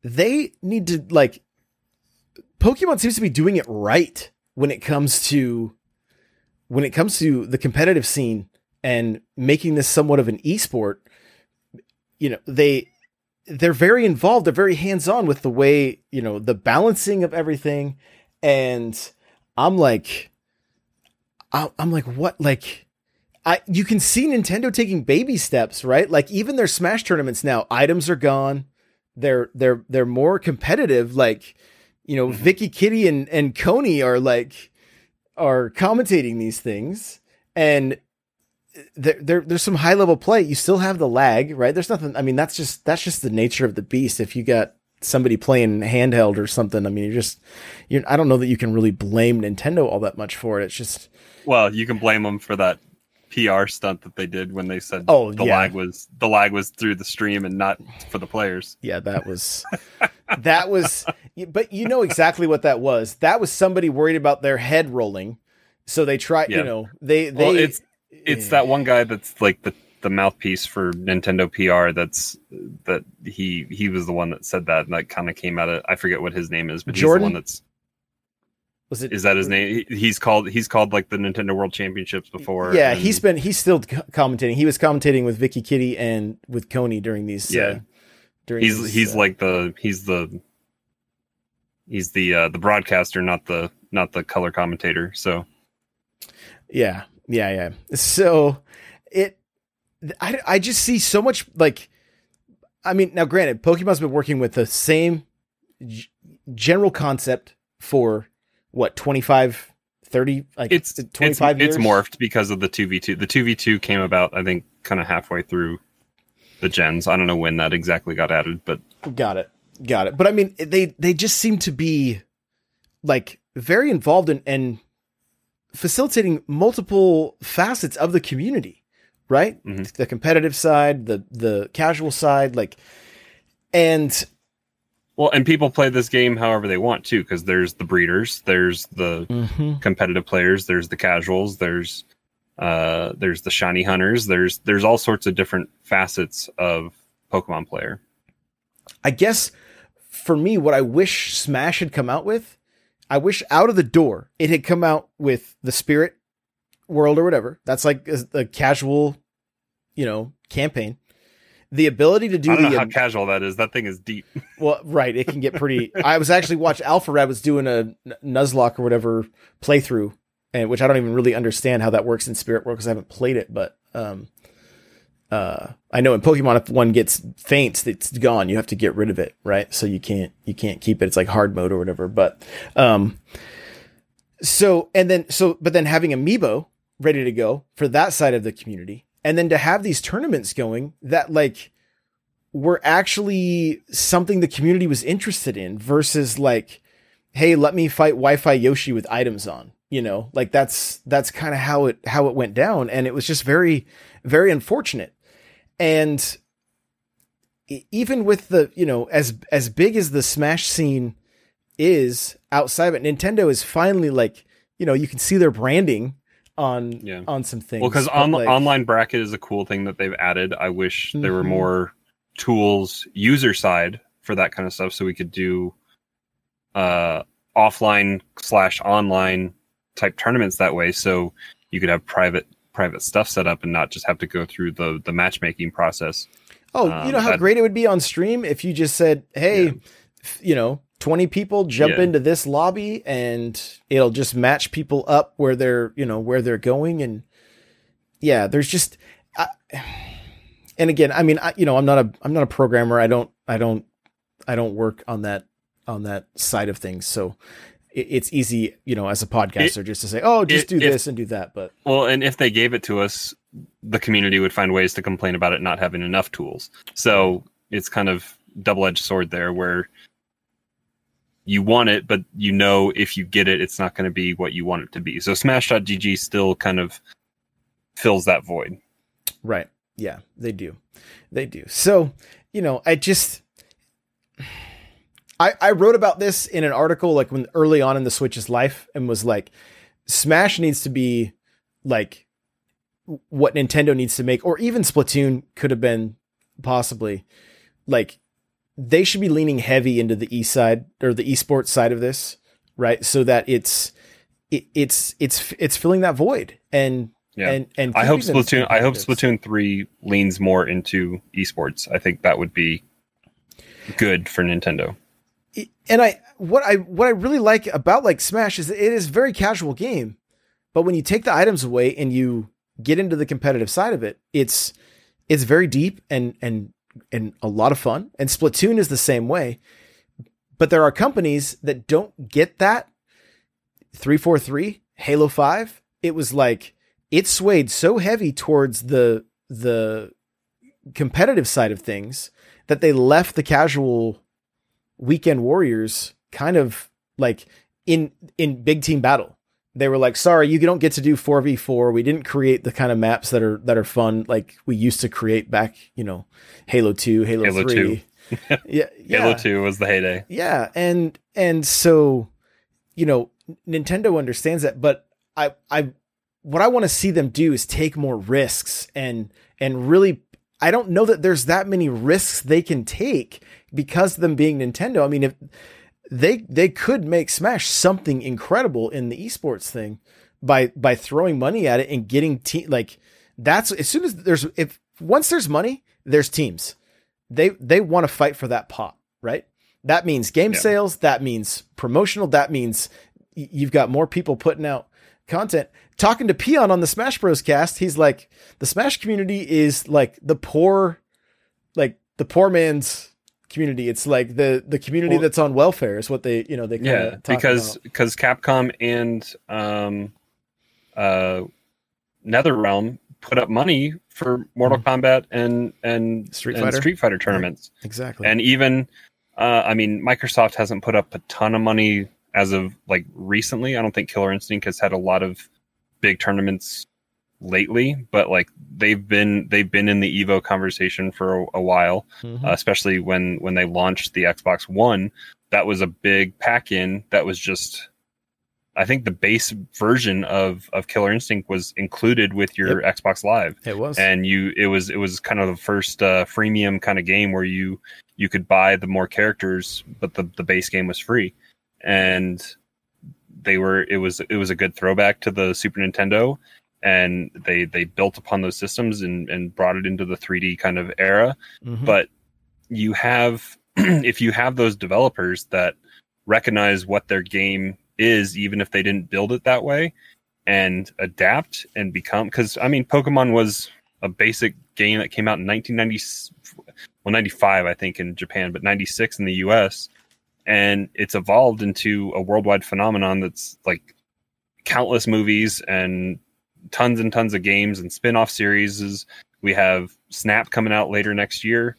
Speaker 1: they need to like Pokemon seems to be doing it right when it comes to when it comes to the competitive scene and making this somewhat of an esport. You know, they they're very involved, they're very hands-on with the way, you know, the balancing of everything and I'm like I'm like what like I you can see Nintendo taking baby steps, right? Like even their Smash tournaments now, items are gone. They're they're they're more competitive. Like you know, mm-hmm. VikkiKitty and and Coney are like are commentating these things, and there, there there's some high level play. You still have the lag, right? There's nothing. I mean, that's just that's just the nature of the beast. If you got somebody playing handheld or something, I mean, you're just you're. I don't know that you can really blame Nintendo all that much for it. It's just
Speaker 2: Well, you can blame them for that PR stunt that they did when they said
Speaker 1: Oh,
Speaker 2: the
Speaker 1: yeah.
Speaker 2: lag was the lag was through the stream and not for the players.
Speaker 1: yeah, that was [LAUGHS] that was. But you know exactly what that was. That was somebody worried about their head rolling, so they try. You know, they they.
Speaker 2: well, it's it's that one guy that's like the the mouthpiece for Nintendo PR. That's that he he was the one that said that and that kind of came out of I forget what his name is, but
Speaker 1: Jordan?
Speaker 2: he's the one that's
Speaker 1: was it
Speaker 2: is that his name? He's called he's called like the Nintendo World Championships before.
Speaker 1: Yeah,
Speaker 2: and-
Speaker 1: he's been he's still co- commentating. He was commentating with VikkiKitty and with Coney during these.
Speaker 2: Yeah.
Speaker 1: uh, during
Speaker 2: he's
Speaker 1: these,
Speaker 2: he's
Speaker 1: uh,
Speaker 2: like the he's the he's the uh the broadcaster not the not the color commentator so
Speaker 1: yeah, yeah, yeah. So it, I I just see so much like, I mean, now granted, Pokemon's been working with the same g- general concept for what 25 30 like
Speaker 2: it's
Speaker 1: 25
Speaker 2: it's,
Speaker 1: years
Speaker 2: it's morphed because of the 2v2 the 2v2 came about i think kind of halfway through the gens i don't know when that exactly got added but
Speaker 1: Got it. Got it. But I mean, they they just seem to be like very involved in and facilitating multiple facets of the community, right?
Speaker 2: Mhm.
Speaker 1: The competitive side, the the casual side, like, and
Speaker 2: well and people play this game however they want too because there's the breeders there's the competitive players there's the casuals there's uh there's the shiny hunters there's there's all sorts of different facets of pokemon player
Speaker 1: I guess for me, what I wish Smash had come out with, I wish out of the door it had come out with the Spirit World or whatever. That's like a, a casual, you know, campaign. The ability to do
Speaker 2: i don't
Speaker 1: the
Speaker 2: know how casual that is that thing is deep [LAUGHS]
Speaker 1: well, right, it can get pretty. I was actually watching Alpha Red was doing a Nuzlocke or whatever playthrough, and which I don't even really understand how that works in Spirit World because I haven't played it, but um, uh, I know in Pokemon if one gets faints, it's gone. You have to get rid of it, right? So you can't you can't keep it. It's like hard mode or whatever. But um, so and then so but then having Amiibo ready to go for that side of the community, and then to have these tournaments going that like were actually something the community was interested in versus like, hey, let me fight Wi-Fi Yoshi with items on. You know, like that's that's kind of how it how it went down, and it was just very very unfortunate. And even with the you know as as big as the Smash scene is outside of it, Nintendo is finally like you know you can see their branding on
Speaker 2: Yeah.
Speaker 1: on some things.
Speaker 2: Well, because on,
Speaker 1: like-
Speaker 2: online bracket is a cool thing that they've added. I wish there were
Speaker 1: Mhm.
Speaker 2: more tools user side for that kind of stuff, so we could do uh, offline slash online type tournaments that way. So you could have private private stuff set up and not just have to go through the the matchmaking process.
Speaker 1: Oh, you
Speaker 2: Um,
Speaker 1: know how
Speaker 2: that-
Speaker 1: great it would be on stream if you just said, "Hey,
Speaker 2: Yeah.
Speaker 1: you know, 20 people jump
Speaker 2: Yeah.
Speaker 1: into this lobby and it'll just match people up where they're, you know, where they're going and yeah, there's just I, and again, I mean, I, you know, I'm not a I'm not a programmer. I don't I don't I don't work on that on that side of things. So it, it's easy, you know, as a podcaster just to say, "Oh, just
Speaker 2: it-
Speaker 1: do
Speaker 2: if-
Speaker 1: this and do that." But
Speaker 2: Well, and if they gave it to us, the community would find ways to complain about it not having enough tools. So it's kind of double edged sword there, where you want it, but you know if you get it, it's not going to be what you want it to be. So Smash.gg still kind of fills that void.
Speaker 1: Right. Yeah, they do. They do. So, you know, I just I I wrote about this in an article like when early on in the Switch's life and was like Smash needs to be like what Nintendo needs to make or even Splatoon could have been possibly like they should be leaning heavy into the east side or the esports side of this, right? So that it's it, it's it's it's filling that void and
Speaker 2: Yeah.
Speaker 1: and and
Speaker 2: I hope Splatoon. I hope. Splatoon three leans more into esports. I think that would be good for Nintendo.
Speaker 1: and I what I what I really like about like Smash is that it is a very casual game, but when you take the items away and you get into the competitive side of it, it's it's very deep and and and a lot of fun. And Splatoon is the same way. But there are companies that don't get that. 343, Halo 5, it was like it swayed so heavy towards the the competitive side of things that they left the casual weekend warriors kind of like in in big team battle. They were like, "Sorry, you don't get to do 4v4. We didn't create the kind of maps that are that are fun like we used to create back, you know, Halo 2, Halo,
Speaker 2: Halo
Speaker 1: 3."
Speaker 2: 2.
Speaker 1: yeah, [LAUGHS] yeah.
Speaker 2: Halo Two was the heyday.
Speaker 1: Yeah, and and so you know, Nintendo understands that, but I I what I want to see them do is take more risks and and really I don't know that there's that many risks they can take because of them being Nintendo. I mean, if they they could make Smash something incredible in the esports thing by by throwing money at it and getting team like that's as soon as there's if once there's money, there's teams. They they want to fight for that pot, right? That means game
Speaker 2: Yeah.
Speaker 1: sales, that means promotional, that means you've got more people putting out content. Talking to Peon on the Smash Bros cast, he's like the Smash community is like the poor like the poor man's community. It's like the the community
Speaker 2: Well-
Speaker 1: that's on welfare is what they, you know, they
Speaker 2: Yeah,
Speaker 1: talk
Speaker 2: because because Capcom and um, uh, NetherRealm put up money for Mortal Kombat and and
Speaker 1: Mm-hmm. Street
Speaker 2: and
Speaker 1: Fighter.
Speaker 2: Street Fighter tournaments,
Speaker 1: exactly.
Speaker 2: and even uh, I mean Microsoft hasn't put up a ton of money as of like recently. I don't think Killer Instinct has had a lot of big tournaments lately, but like they've been they've been in the Evo conversation for a, a while
Speaker 1: Mhm.
Speaker 2: uh, especially when when they launched the Xbox One. That was a big pack in. That was just, I think the base version of of Killer Instinct was included with your Xbox Live,
Speaker 1: it was.
Speaker 2: and you it was it was kind of the first uh, freemium kind of game where you you could buy the more characters, but the the base game was free, and they were it was it was a good throwback to the Super Nintendo. And they they built upon those systems and, and brought it into the 3D kind of era
Speaker 1: Mhm.
Speaker 2: but you have [CLEARS THROAT] if you have those developers that recognize what their game is even if they didn't build it that way and adapt and become because i mean pokemon was a basic game that came out in 1990 well 95 i think in japan but 96 in the us and it's evolved into a worldwide phenomenon that's like countless movies and tons and tons of games and spin-off series we have snap coming out later next year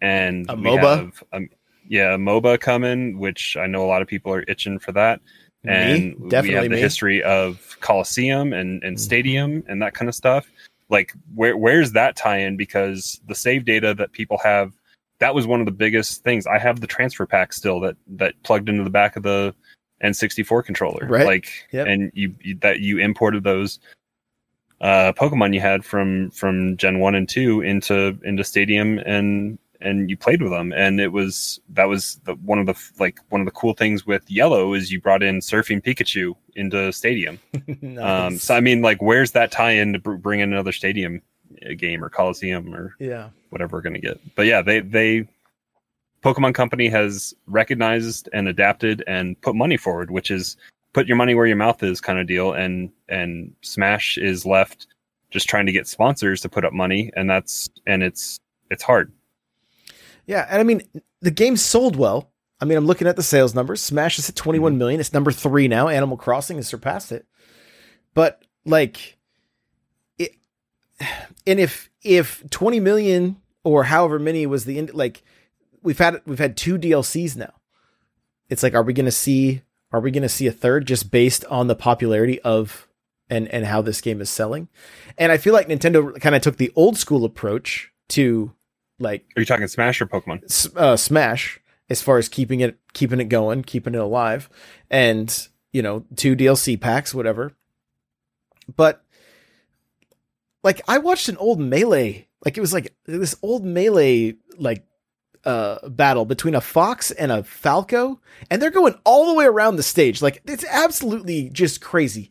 Speaker 2: and
Speaker 1: A
Speaker 2: we
Speaker 1: MOBA?
Speaker 2: have, um, yeah a moba coming which i know a lot of people are itching for that and we
Speaker 1: Definitely
Speaker 2: have the
Speaker 1: me.
Speaker 2: history of coliseum and, and
Speaker 1: Mhm.
Speaker 2: stadium and that kind of stuff like where where's that tie in because the save data that people have that was one of the biggest things i have the transfer pack still that that plugged into the back of the n64 controller
Speaker 1: Right.
Speaker 2: like
Speaker 1: Yep.
Speaker 2: and you, you that you imported those uh pokemon you had from from gen 1 and 2 into into stadium and and you played with them. And it was that was the, one of the like one of the cool things with yellow is you brought in surfing pikachu into stadium. [LAUGHS] Um so i mean like where's that tie in to br- bring in another stadium uh, game or coliseum or
Speaker 1: yeah.
Speaker 2: whatever we're going to get. But yeah they they pokemon company has recognized and adapted and put money forward which is put your money where your mouth is kind of deal and and smash is left just trying to get sponsors to put up money and that's and it's it's hard
Speaker 1: Yeah, and I mean the game sold well. I mean, I'm looking at the sales numbers. Smash is at 21 mm-hmm. million. It's number three now. Animal Crossing has surpassed it. But like, it, [SIGHS] and if if 20 million or however many was the ind- like, we've had we've had two DLCs now. It's like, are we going to see? Are we going to see a third just based on the popularity of and and how this game is selling? And I feel like Nintendo kind of took the old school approach to like
Speaker 2: are you talking smash or pokemon
Speaker 1: uh, Smash as far as keeping it keeping it going, keeping it alive, and you know two DLC packs, whatever. But like I watched an old melee, like it was like this old melee like uh battle between a fox and a falco, and they're going all the way around the stage. Like it's absolutely just crazy.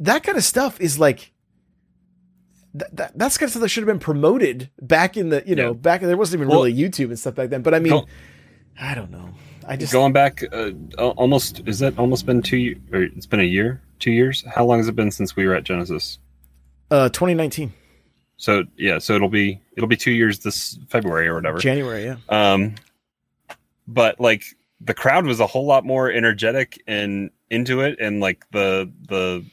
Speaker 1: That kind of stuff is like that, that that's kind of stuff that should have been promoted back in the you know
Speaker 2: Yeah.
Speaker 1: back there wasn't even
Speaker 2: Well-
Speaker 1: really YouTube and stuff back then. But I mean,
Speaker 2: Go-
Speaker 1: I don't know. I just
Speaker 2: going back uh, almost is that almost been two or it's been a year two years how long has it been since we were at genesis
Speaker 1: uh 2019
Speaker 2: so yeah so it'll be it'll be two years this february or whatever
Speaker 1: January, yeah.
Speaker 2: um but like the crowd was a whole lot more energetic and into it and like the the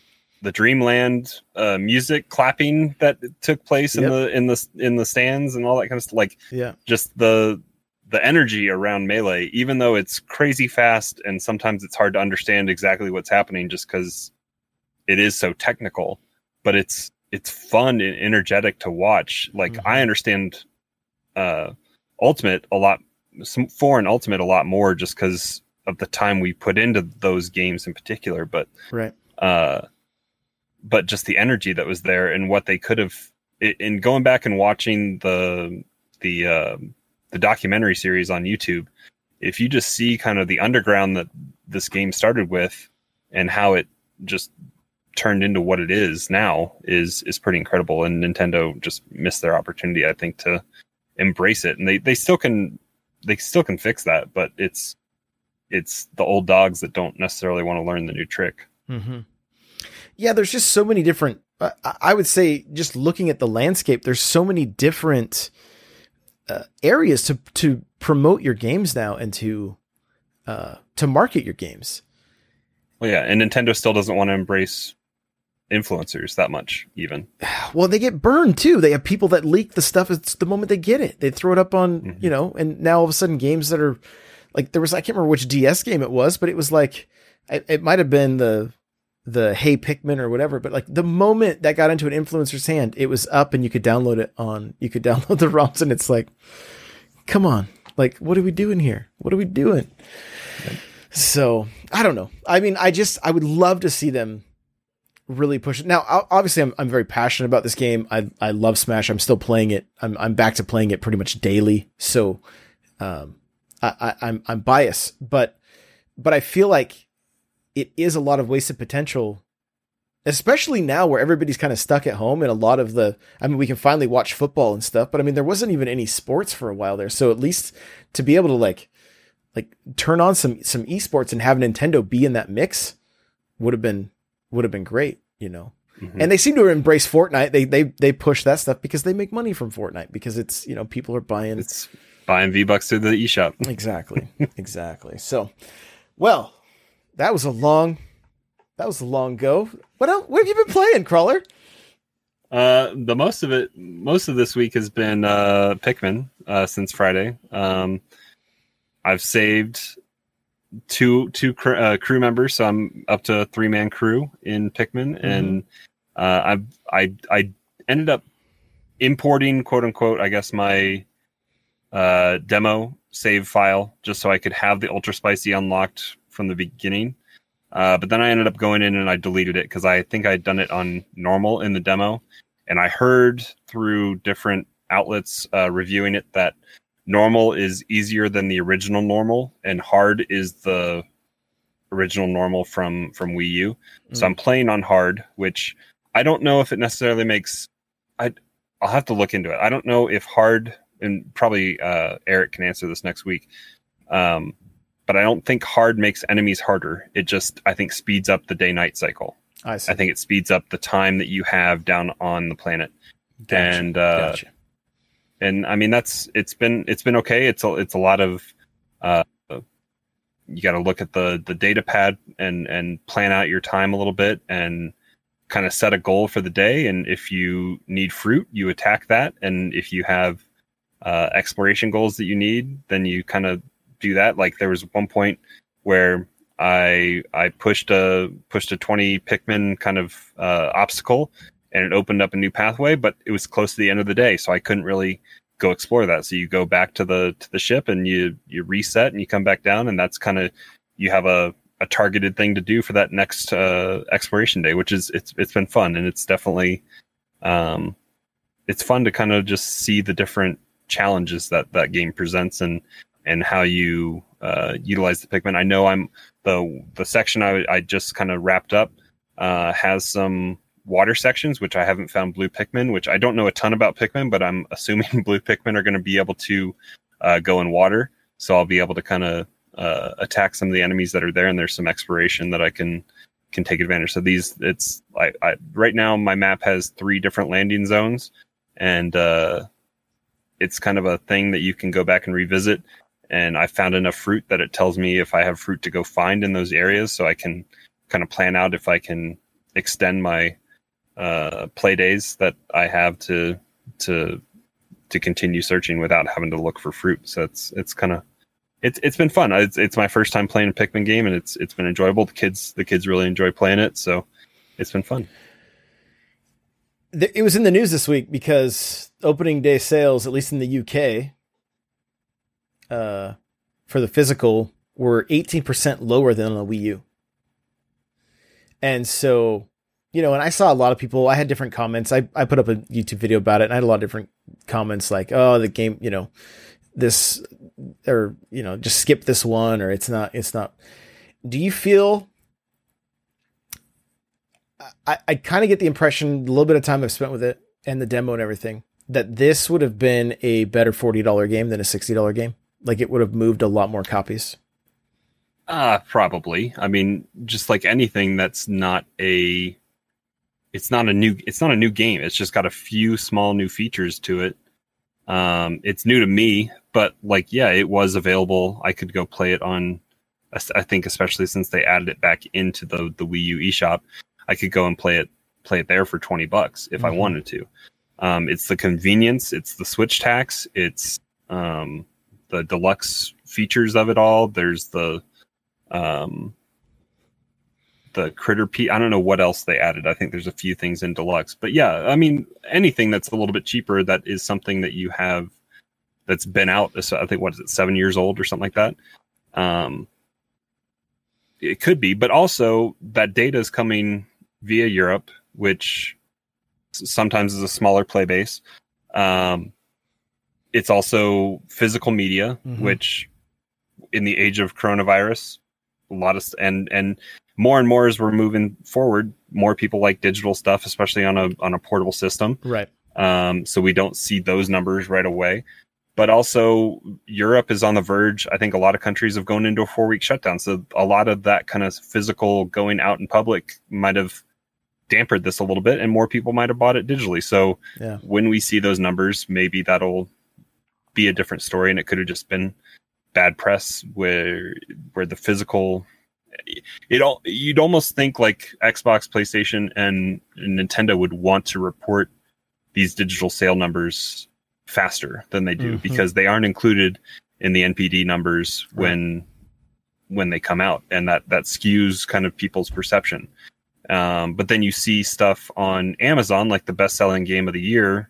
Speaker 2: the Dreamland uh, music clapping that took place in
Speaker 1: Yep.
Speaker 2: the in the in the stands and all that kind of stuff. Like
Speaker 1: Yeah.
Speaker 2: just the the energy around melee, even though it's crazy fast and sometimes it's hard to understand exactly what's happening just because it is so technical, but it's it's fun and energetic to watch. Like
Speaker 1: Mhm.
Speaker 2: I understand uh Ultimate a lot some foreign Ultimate a lot more just because of the time we put into those games in particular, but
Speaker 1: Right.
Speaker 2: uh but just the energy that was there and what they could have in going back and watching the the um the documentary series on YouTube if you just see kind of the underground that this game started with and how it just turned into what it is now is is pretty incredible and Nintendo just missed their opportunity I think to embrace it and they they still can they still can fix that but it's it's the old dogs that don't necessarily want to learn the new trick
Speaker 1: hmm Yeah, there's just so many different. I I would say, just looking at the landscape, there's so many different uh, areas to to promote your games now and to uh, to market your games.
Speaker 2: Well, yeah, and Nintendo still doesn't want to embrace influencers that much, even. [SIGHS]
Speaker 1: Well, they get burned too. They have people that leak the stuff. It's the moment they get it, they throw it up on
Speaker 2: Mhm.
Speaker 1: you know, and now all of a sudden games that are like there was I can't remember which DS game it was, but it was like it, it might have been the the Hey Pikmin or whatever. But like the moment that got into an influencer's hand, it was up and you could download it on you could [LAUGHS] download the ROMs, and it's like, come on, like what are we doing here? What are we doing? So I don't know. I mean, I just I would love to see them really push it. Now, obviously, I'm I'm very passionate about this game. I I love Smash. I'm still playing it. I'm I'm back to playing it pretty much daily. So, um, I, I I'm I'm biased, but but I feel like it is a lot of wasted potential, especially now where everybody's kind of stuck at home and a lot of the. I mean, we can finally watch football and stuff, but I mean, there wasn't even any sports for a while there. So at least to be able to like like turn on some some esports and have Nintendo be in that mix would have been would have been great, you know.
Speaker 2: Mhm.
Speaker 1: And they seem to embrace Fortnite. They they they push that stuff because they make money from Fortnite because it's you know people are buying
Speaker 2: It's buying V Bucks through the eShop. [LAUGHS]
Speaker 1: exactly exactly. So, well, that was a long that was a long go. What else, what have you been playing, Crawler?
Speaker 2: Uh, the most of it, most of this week has been uh, Pikmin uh, since Friday. Um, I've saved two two cr- uh, crew members, so I'm up to three man crew in Pikmin, and uh, I've I I ended up importing quote unquote, I guess my uh, demo save file just so I could have the ultra spicy unlocked from the beginning. Uh, but then I ended up going in and I deleted it because I think I'd done it on normal in the demo, and I heard through different outlets uh, reviewing it that normal is easier than the original normal, and hard is the original normal from from Wii U. So I'm playing on hard, which I don't know if it necessarily makes. I I'll have to look into it. I don't know if hard, and probably uh, Eric can answer this next week. Um, but I don't think hard makes enemies harder. It just I think speeds up the day night cycle.
Speaker 1: I see.
Speaker 2: I think it speeds up the time that you have down on the planet.
Speaker 1: Gotcha.
Speaker 2: and, uh,
Speaker 1: gotcha.
Speaker 2: And I mean that's it's been it's been okay. It's a it's a lot of uh, you got to look at the the data pad and and plan out your time a little bit and kind of set a goal for the day. And if you need fruit, you attack that. And if you have uh, exploration goals that you need, then you kind of do that. Like there was one point where I I pushed a pushed a twenty Pikmin kind of uh, obstacle, and it opened up a new pathway. But it was close to the end of the day, so I couldn't really go explore that. So you go back to the to the ship and you you reset and you come back down, and that's kind of you have a a targeted thing to do for that next uh, exploration day, which is it's it's been fun and it's definitely um, it's fun to kind of just see the different challenges that that game presents and and how you uh, utilize the Pikmin. I know I'm the the section I I just kind of wrapped up uh, has some water sections, which I haven't found blue Pikmin, which I don't know a ton about Pikmin, but I'm [LAUGHS] assuming blue Pikmin are going to be able to uh, go in water. So I'll be able to kind of uh, attack some of the enemies that are there, and there's some exploration that I can can take advantage. So these, it's I, I right now my map has three different landing zones, and uh, it's kind of a thing that you can go back and revisit. And I found enough fruit that it tells me if I have fruit to go find in those areas, so I can kind of plan out if I can extend my uh, play days that I have to to to continue searching without having to look for fruit. So it's it's kind of it's it's been fun. It's it's my first time playing a Pikmin game, and it's it's been enjoyable. The kids the kids really enjoy playing it, so it's been fun.
Speaker 1: It was in the news this week because opening day sales, at least in the UK, uh, for the physical were 18% lower than on the Wii U. And so, you know, and I saw a lot of people, I had different comments. I, I put up a YouTube video about it and I had a lot of different comments like, oh, the game, you know, this, or, you know, just skip this one or it's not, it's not. Do you feel I, I kind of get the impression, a little bit of time I've spent with it and the demo and everything, that this would have been a better $40 game than a $60 game. Like it would have moved a lot more copies.
Speaker 2: Uh, probably. I mean, just like anything that's not a it's not a new it's not a new game. It's just got a few small new features to it. Um, it's new to me, but like yeah, it was available. I could go play it on I think especially since they added it back into the the Wii U eShop, I could go and play it play it there for 20 bucks if mm-hmm. I wanted to. Um, it's the convenience, it's the switch tax, it's um, the deluxe features of it all. There's the um, the critter p i don't know what else they added. I think there's a few things in deluxe. But yeah i mean anything that's a little bit cheaper that is something that you have that's been out i think what is it seven years old or something like that? Um it could be. But also that data is coming via europe which sometimes is a smaller play base. Um it's also physical media mm-hmm. which in the age of coronavirus a lot of and and more and more as we're moving forward, more people like digital stuff, especially on a on a portable system.
Speaker 1: Right.
Speaker 2: Um, so we don't see those numbers right away. But also, Europe is on the verge. I think a lot of countries have gone into a four week shutdown. So a lot of that kind of physical going out in public might have dampened this a little bit, and more people might have bought it digitally. So yeah. when we see those numbers, maybe that'll be a different story, and it could have just been bad press where where the physical it all you'd almost think like Xbox, PlayStation, and, Nintendo would want to report these digital sale numbers faster than they do mm-hmm. because they aren't included in the NPD numbers right. when when they come out, and that that skews kind of people's perception. Um, but then you see stuff on Amazon, like the best selling game of the year,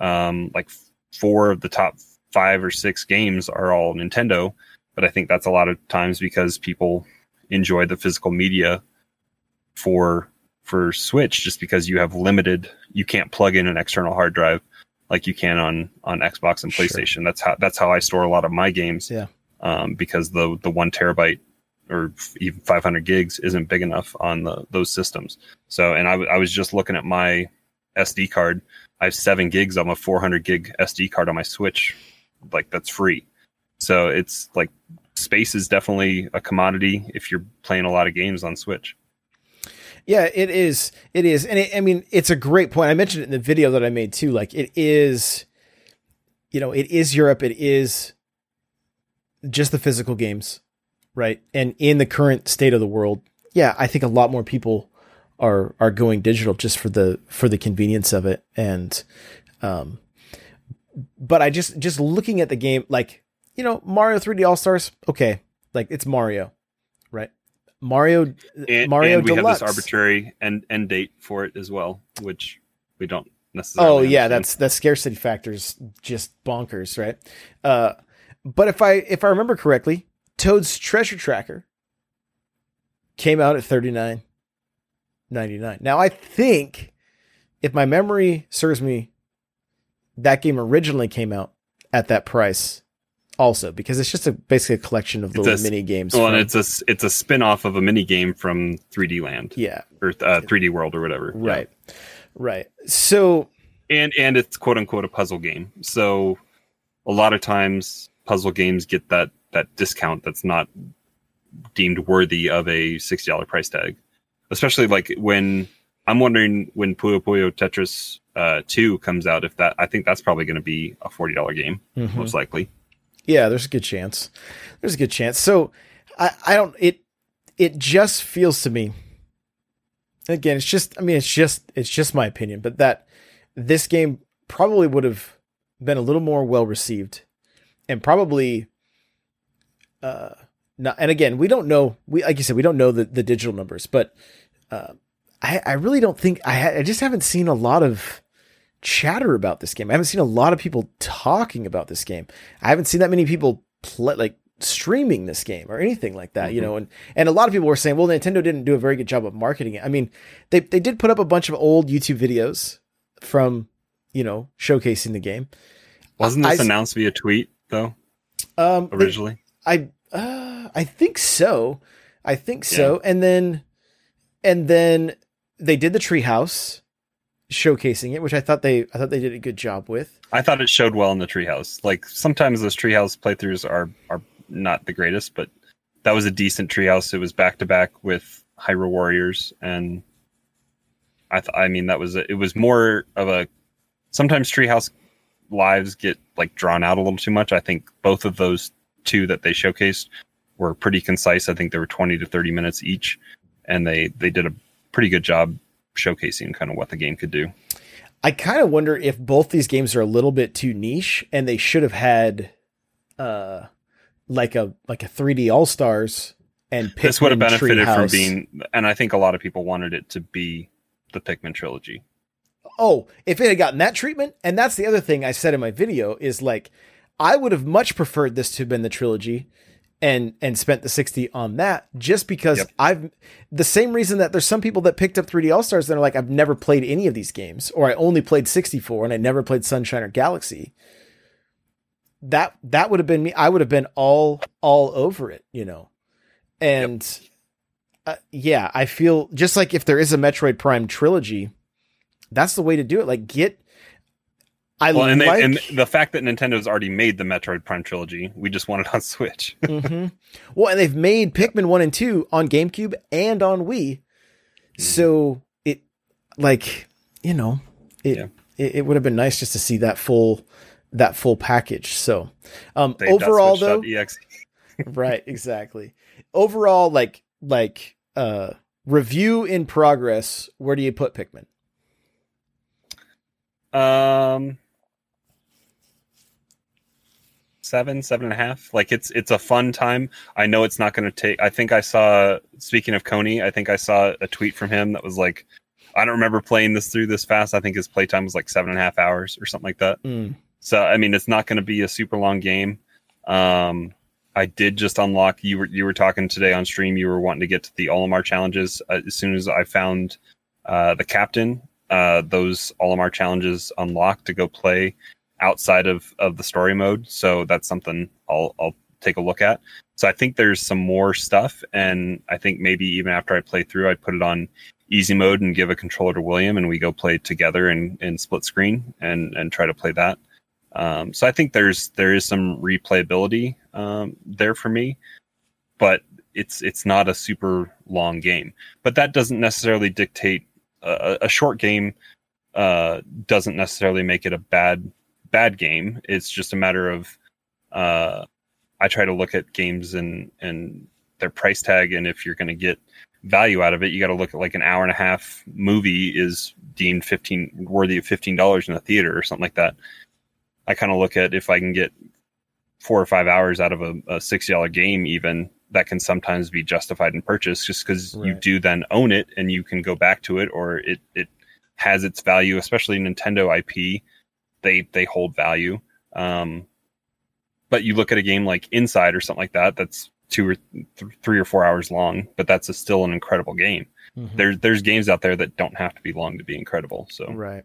Speaker 2: um, like four of the top five or six games are all Nintendo. But I think that's a lot of times because people enjoy the physical media for for Switch just because you have limited you can't plug in an external hard drive like you can on on Xbox and PlayStation. Sure. That's how that's how I store a lot of my games.
Speaker 1: Yeah.
Speaker 2: Um, because the the one terabyte or even 500 gigs isn't big enough on the those systems. So, and I, w- I was just looking at my SD card. I have seven gigs on a 400 gig SD card on my Switch like that's free. So it's like space is definitely a commodity if you're playing a lot of games on Switch.
Speaker 1: Yeah, it is. It is. And it, I mean, it's a great point. I mentioned it in the video that I made too. Like it is, you know, it is Europe. It is just the physical games, right? And in the current state of the world, yeah, I think a lot more people are are going digital just for the for the convenience of it and um but I just just looking at the game, like you know, Mario 3D All Stars, okay, like it's Mario, right? Mario,
Speaker 2: and,
Speaker 1: Mario
Speaker 2: and we
Speaker 1: Deluxe.
Speaker 2: have this arbitrary end end date for it as well, which we don't necessarily.
Speaker 1: Oh yeah, that's that scarcity factor is just bonkers, right? Uh, but if I if I remember correctly, Toad's Treasure Tracker came out at thirty nine ninety nine. Now I think, if my memory serves me that game originally came out at that price also because it's just a basically a collection of little mini games.
Speaker 2: Well, from, and it's a it's a spin-off of a mini game from 3D Land.
Speaker 1: Yeah.
Speaker 2: Or uh, 3D World or whatever.
Speaker 1: Right. Yeah. Right. So
Speaker 2: and and it's quote unquote a puzzle game. So a lot of times puzzle games get that that discount that's not deemed worthy of a $60 price tag. Especially like when I'm wondering when Puyo Puyo Tetris uh, 2 comes out, if that, I think that's probably going to be a $40 game, mm-hmm. most likely.
Speaker 1: Yeah, there's a good chance. There's a good chance. So I, I don't, it, it just feels to me again, it's just I mean it's just it's just my opinion, but that this game probably would have been a little more well received and probably uh not, and again, we don't know we like you said we don't know the the digital numbers, but uh I I really don't think I ha- I just haven't seen a lot of chatter about this game. I haven't seen a lot of people talking about this game. I haven't seen that many people play like streaming this game or anything like that, mm-hmm. you know, and, and a lot of people were saying, well, Nintendo didn't do a very good job of marketing it. I mean, they, they did put up a bunch of old YouTube videos from, you know, showcasing the game.
Speaker 2: Wasn't this I, announced via tweet though?
Speaker 1: Um,
Speaker 2: originally,
Speaker 1: I, uh, I think so. I think so. Yeah. And then, and then they did the treehouse showcasing it, which I thought they I thought they did a good job with.
Speaker 2: I thought it showed well in the treehouse. Like sometimes those treehouse playthroughs are are not the greatest, but that was a decent treehouse. It was back to back with Hyrule Warriors, and I th- I mean that was a, it was more of a sometimes treehouse lives get like drawn out a little too much. I think both of those two that they showcased were pretty concise. I think they were 20 to 30 minutes each, and they they did a pretty good job showcasing kind of what the game could do.
Speaker 1: I kind of wonder if both these games are a little bit too niche and they should have had uh like a like a 3D All Stars and Pikmin
Speaker 2: this would have benefited from being and I think a lot of people wanted it to be the Pikmin trilogy.
Speaker 1: Oh, if it had gotten that treatment, and that's the other thing I said in my video is like I would have much preferred this to have been the trilogy and and spent the 60 on that just because yep. I've the same reason that there's some people that picked up 3D All-Stars that are like I've never played any of these games or I only played 64 and I never played Sunshine or Galaxy. That that would have been me. I would have been all all over it, you know. And yep. uh, yeah, I feel just like if there is a Metroid Prime trilogy, that's the way to do it. Like get
Speaker 2: I well, and, like... and the fact that Nintendo's already made the Metroid Prime trilogy, we just want it on [LAUGHS] Switch.
Speaker 1: mm-hmm. Well, and they've made Pikmin one and two on GameCube and on Wii, mm-hmm. so it like you know it, yeah. it, it would have been nice just to see that full that full package. So um, overall though, [LAUGHS] right, exactly. Overall, like like uh review in progress. Where do you put Pikmin?
Speaker 2: Um seven, seven and a half. Like it's it's a fun time. I know it's not going to take. I think I saw. Speaking of Coney, I think I saw a tweet from him that was like, I don't remember playing this through this fast. I think his playtime was like seven and a half hours or something like that. Mm. So I mean, it's not going to be a super long game. Um, I did just unlock. You were you were talking today on stream. You were wanting to get to the Olimar challenges. Uh, as soon as I found uh, the captain, uh, those Olimar challenges unlocked to go play outside of of the story mode. So that's something I'll I'll take a look at. So I think there's some more stuff, and I think maybe even after I play through, I'd put it on easy mode and give a controller to William, and we go play together in in split screen and and try to play that. Um, so I think there's there is some replayability um, there for me, but it's it's not a super long game. But that doesn't necessarily dictate a, a short game. Uh, doesn't necessarily make it a bad bad game. It's just a matter of uh, I try to look at games and and their price tag, and if you're going to get value out of it, you got to look at like an hour and a half movie is deemed fifteen worthy of fifteen dollars in a theater or something like that. I kind of look at if I can get four or five hours out of a, a sixty dollar game, even that can sometimes be justified in purchase, just because right. you do then own it and you can go back to it, or it it has its value, especially Nintendo IP they they hold value. Um, but you look at a game like Inside or something like that, that's two or th- three or four hours long, but that's a, still an incredible game. Mm-hmm. There's there's games out there that don't have to be long to be incredible. So
Speaker 1: right,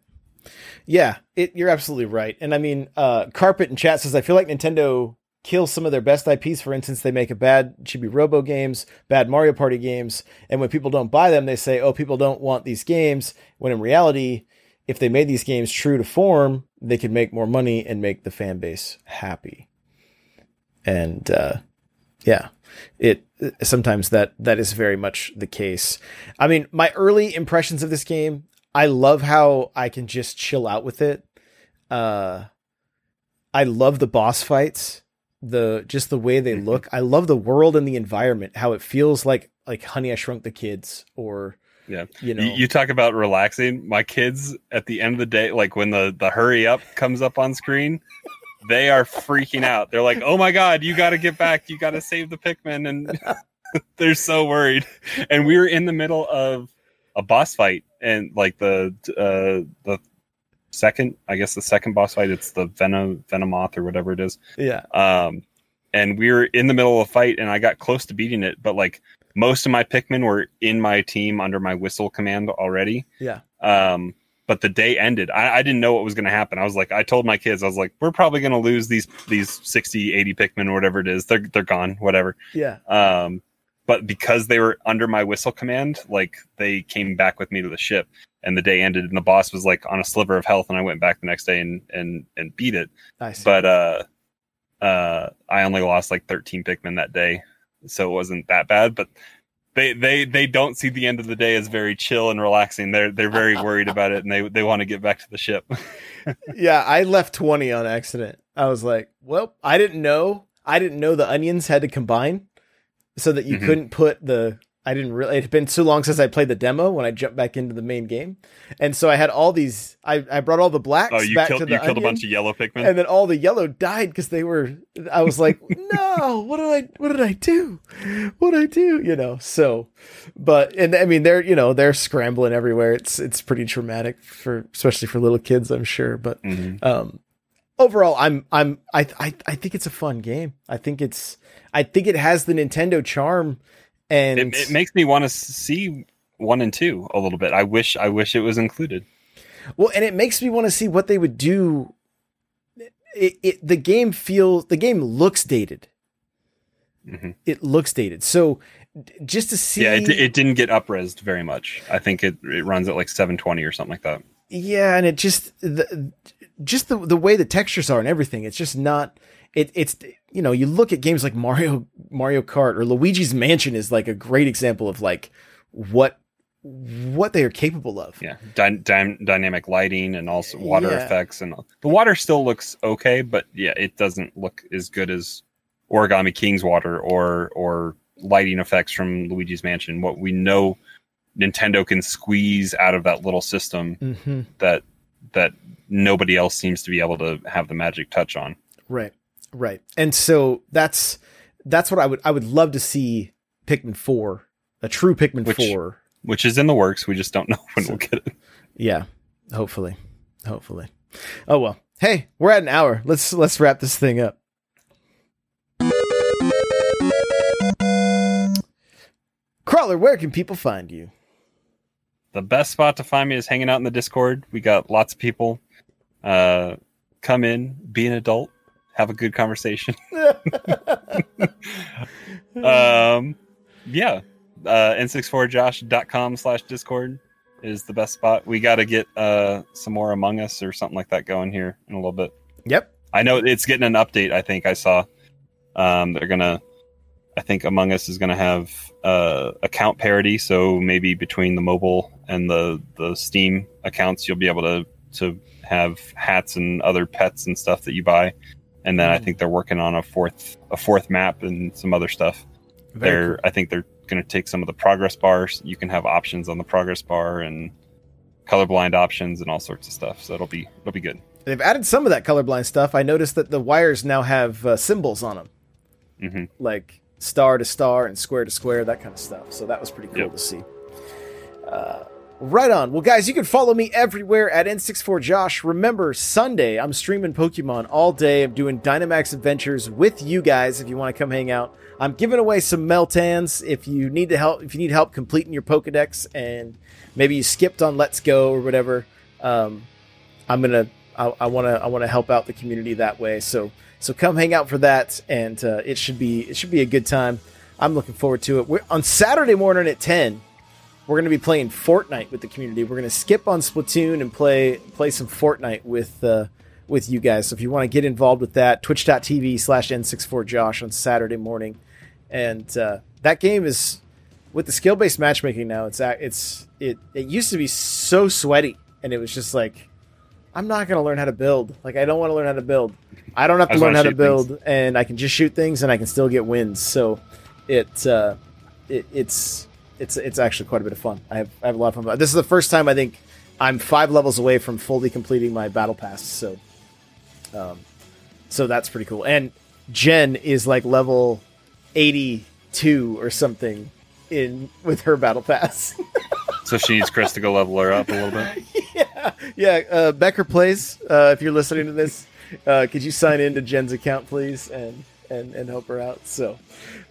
Speaker 1: yeah, it, you're absolutely right. And I mean, uh, Carpet and chat says I feel like Nintendo kills some of their best IPs. For instance, they make a bad Chibi Robo games, bad Mario Party games, and when people don't buy them, they say, "Oh, people don't want these games." When in reality, if they made these games true to form, they could make more money and make the fan base happy. And uh, yeah, it sometimes that that is very much the case. I mean, my early impressions of this game, I love how I can just chill out with it. Uh, I love the boss fights, the just the way they [LAUGHS] look. I love the world and the environment, how it feels like like Honey I Shrunk the Kids or
Speaker 2: Yeah.
Speaker 1: You know,
Speaker 2: You, talk about relaxing. My kids at the end of the day, like when the the hurry up comes up on screen, they are freaking out. They're like, "Oh my god, you got to get back! You got to save the Pikmin!" And [LAUGHS] they're so worried. And we were in the middle of a boss fight, and like the uh the second, I guess the second boss fight, it's the Venom Venomoth or whatever it is.
Speaker 1: yeah,
Speaker 2: Um, and we were in the middle of a fight, and I got close to beating it, but like most of my Pikmin were in my team under my whistle command already.
Speaker 1: yeah,
Speaker 2: Um, but the day ended. I, I didn't know what was going to happen. I was like, I told my kids, I was like, we're probably going to lose these these 60, 80 Pikmin or whatever it is. They're they're gone, whatever.
Speaker 1: yeah.
Speaker 2: Um, but because they were under my whistle command, like they came back with me to the ship, and the day ended, and the boss was like on a sliver of health, and I went back the next day and and and beat it
Speaker 1: Nice.
Speaker 2: but uh uh i only lost like 13 pikmin that day so it wasn't that bad but they they they don't see the end of the day as very chill and relaxing they're they're very [LAUGHS] worried about it and they they want to get back to the ship [LAUGHS]
Speaker 1: yeah, I left 20 on accident. I was like, well, I didn't know. I didn't know the onions had to combine so that you
Speaker 2: Mhm.
Speaker 1: couldn't put the. I didn't really. It had been so long since I played the demo when I jumped back into the main game, and so I had all these. I, I brought all the blacks
Speaker 2: oh you
Speaker 1: back
Speaker 2: killed
Speaker 1: to the
Speaker 2: you killed a bunch of yellow pikmin
Speaker 1: and then all the yellow died because they were. I was like, [LAUGHS] no, what did I? What did I do? What did I do? You know. So, but and I mean they're you know they're scrambling everywhere. It's it's pretty traumatic for especially for little kids, I'm sure. But
Speaker 2: Mhm.
Speaker 1: um overall i'm i'm I, I i think it's a fun game i think it's i think it has the nintendo charm and
Speaker 2: it, it makes me want to see one and two a little bit. I wish i wish it was included.
Speaker 1: Well and it makes me want to see what they would do. It, it the game feels the game looks dated.
Speaker 2: Mhm.
Speaker 1: it looks dated. So just to see
Speaker 2: yeah it, it didn't get upresed very much. I think it, it runs at like 720 or something like that.
Speaker 1: Yeah and it just the just the the way the textures are and everything it's just not it it's you know you look at games like mario mario kart or luigi's mansion is like a great example of like what what they are capable of.
Speaker 2: Yeah. Dy- dy- dynamic lighting and also water
Speaker 1: Yeah.
Speaker 2: effects and the water still looks okay but yeah it doesn't look as good as origami king's water or or lighting effects from luigi's mansion. What we know nintendo can squeeze out of that little system
Speaker 1: hmm
Speaker 2: that that nobody else seems to be able to have the magic touch on.
Speaker 1: Right right and so that's that's what i would i would love to see pikmin 4 a true pikmin
Speaker 2: Which-
Speaker 1: 4
Speaker 2: which is in the works we just don't know [LAUGHS] when we'll get it
Speaker 1: Yeah, hopefully, hopefully. Oh well. Hey, we're at an hour. Let's let's wrap this thing up. Crawler, where can people find you?
Speaker 2: the best spot to find me is hanging out in the Discord. We got lots of people. Uh, come in, be an adult, have a good conversation. [LAUGHS] [LAUGHS] um, yeah. Uh, n64josh.com slash discord is the best spot. We got to get uh, some more Among Us or something like that going here in a little bit.
Speaker 1: yep.
Speaker 2: I know it's getting an update. I think I saw. Um, they're gonna. I think Among Us is gonna have uh, account parity, so maybe between the mobile and the the Steam accounts, you'll be able to to have hats and other pets and stuff that you buy. And then I
Speaker 1: Mm.
Speaker 2: think they're working on a fourth a fourth map and some other stuff.
Speaker 1: Very
Speaker 2: they're
Speaker 1: cool.
Speaker 2: I think they're gonna take some of the progress bars. You can have options on the progress bar and colorblind options and all sorts of stuff. So it'll be it'll be good.
Speaker 1: They've added some of that colorblind stuff. I noticed that the wires now have uh, symbols on them,
Speaker 2: hmm
Speaker 1: like star to star and square to square, that kind of stuff. So that was pretty cool
Speaker 2: Yep.
Speaker 1: to see. Uh, right on. Well, guys, you can follow me everywhere at N64Josh. Remember, Sunday, I'm streaming Pokemon all day. I'm doing Dynamax Adventures with you guys if you want to come hang out. I'm giving away some Meltans if you need to help if you need help completing your Pokedex and maybe you skipped on Let's Go or whatever. Um, I'm gonna I want to I want to help out the community that way. So so come hang out for that, and uh, it should be it should be a good time. I'm looking forward to it. We're on Saturday morning at ten. We're going to be playing Fortnite with the community. We're going to skip on Splatoon and play play some Fortnite with uh, with you guys. So if you want to get involved with that, twitch.tv slash n64josh on Saturday morning. And uh, that game is with the skill based matchmaking now. It's it's it it used to be so sweaty, and it was just like I'm not going to learn how to build. Like I don't want to learn how to build. I don't have to learn how to build,
Speaker 2: things.
Speaker 1: and I can just shoot things, and I can still get wins. So it uh, it it's it's it's actually quite a bit of fun. I have I have a lot of fun. This is the first time I think I'm five levels away from fully completing my battle pass. So, um, so that's pretty cool. And Jen is like level 82 or something in with her battle pass. [LAUGHS]
Speaker 2: So she needs Chris to go level her up a little bit.
Speaker 1: yeah, yeah. Uh, Becker plays. Uh, if you're listening to this, uh, could you sign into Jen's account, please, and and and help her out? So,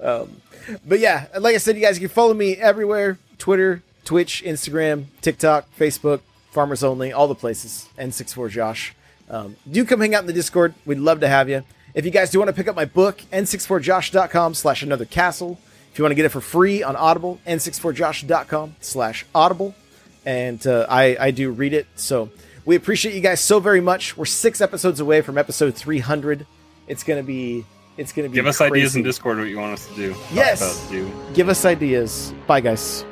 Speaker 1: um, but yeah, like I said, you guys can follow me everywhere: Twitter, Twitch, Instagram, TikTok, Facebook, Farmers Only, all the places. N64 Josh. Um, do come hang out in the Discord. We'd love to have you. If you guys do want to pick up my book, n64josh.com slash another castle. If you want to get it for free on Audible, n64josh.com slash audible. And uh, I, I do read it. So we appreciate you guys so very much. We're six episodes away from episode 300. It's going to be, it's going to be
Speaker 2: Give us
Speaker 1: crazy.
Speaker 2: ideas in Discord what you want us to do.
Speaker 1: Yes.
Speaker 2: do.
Speaker 1: Give us ideas. Bye, guys.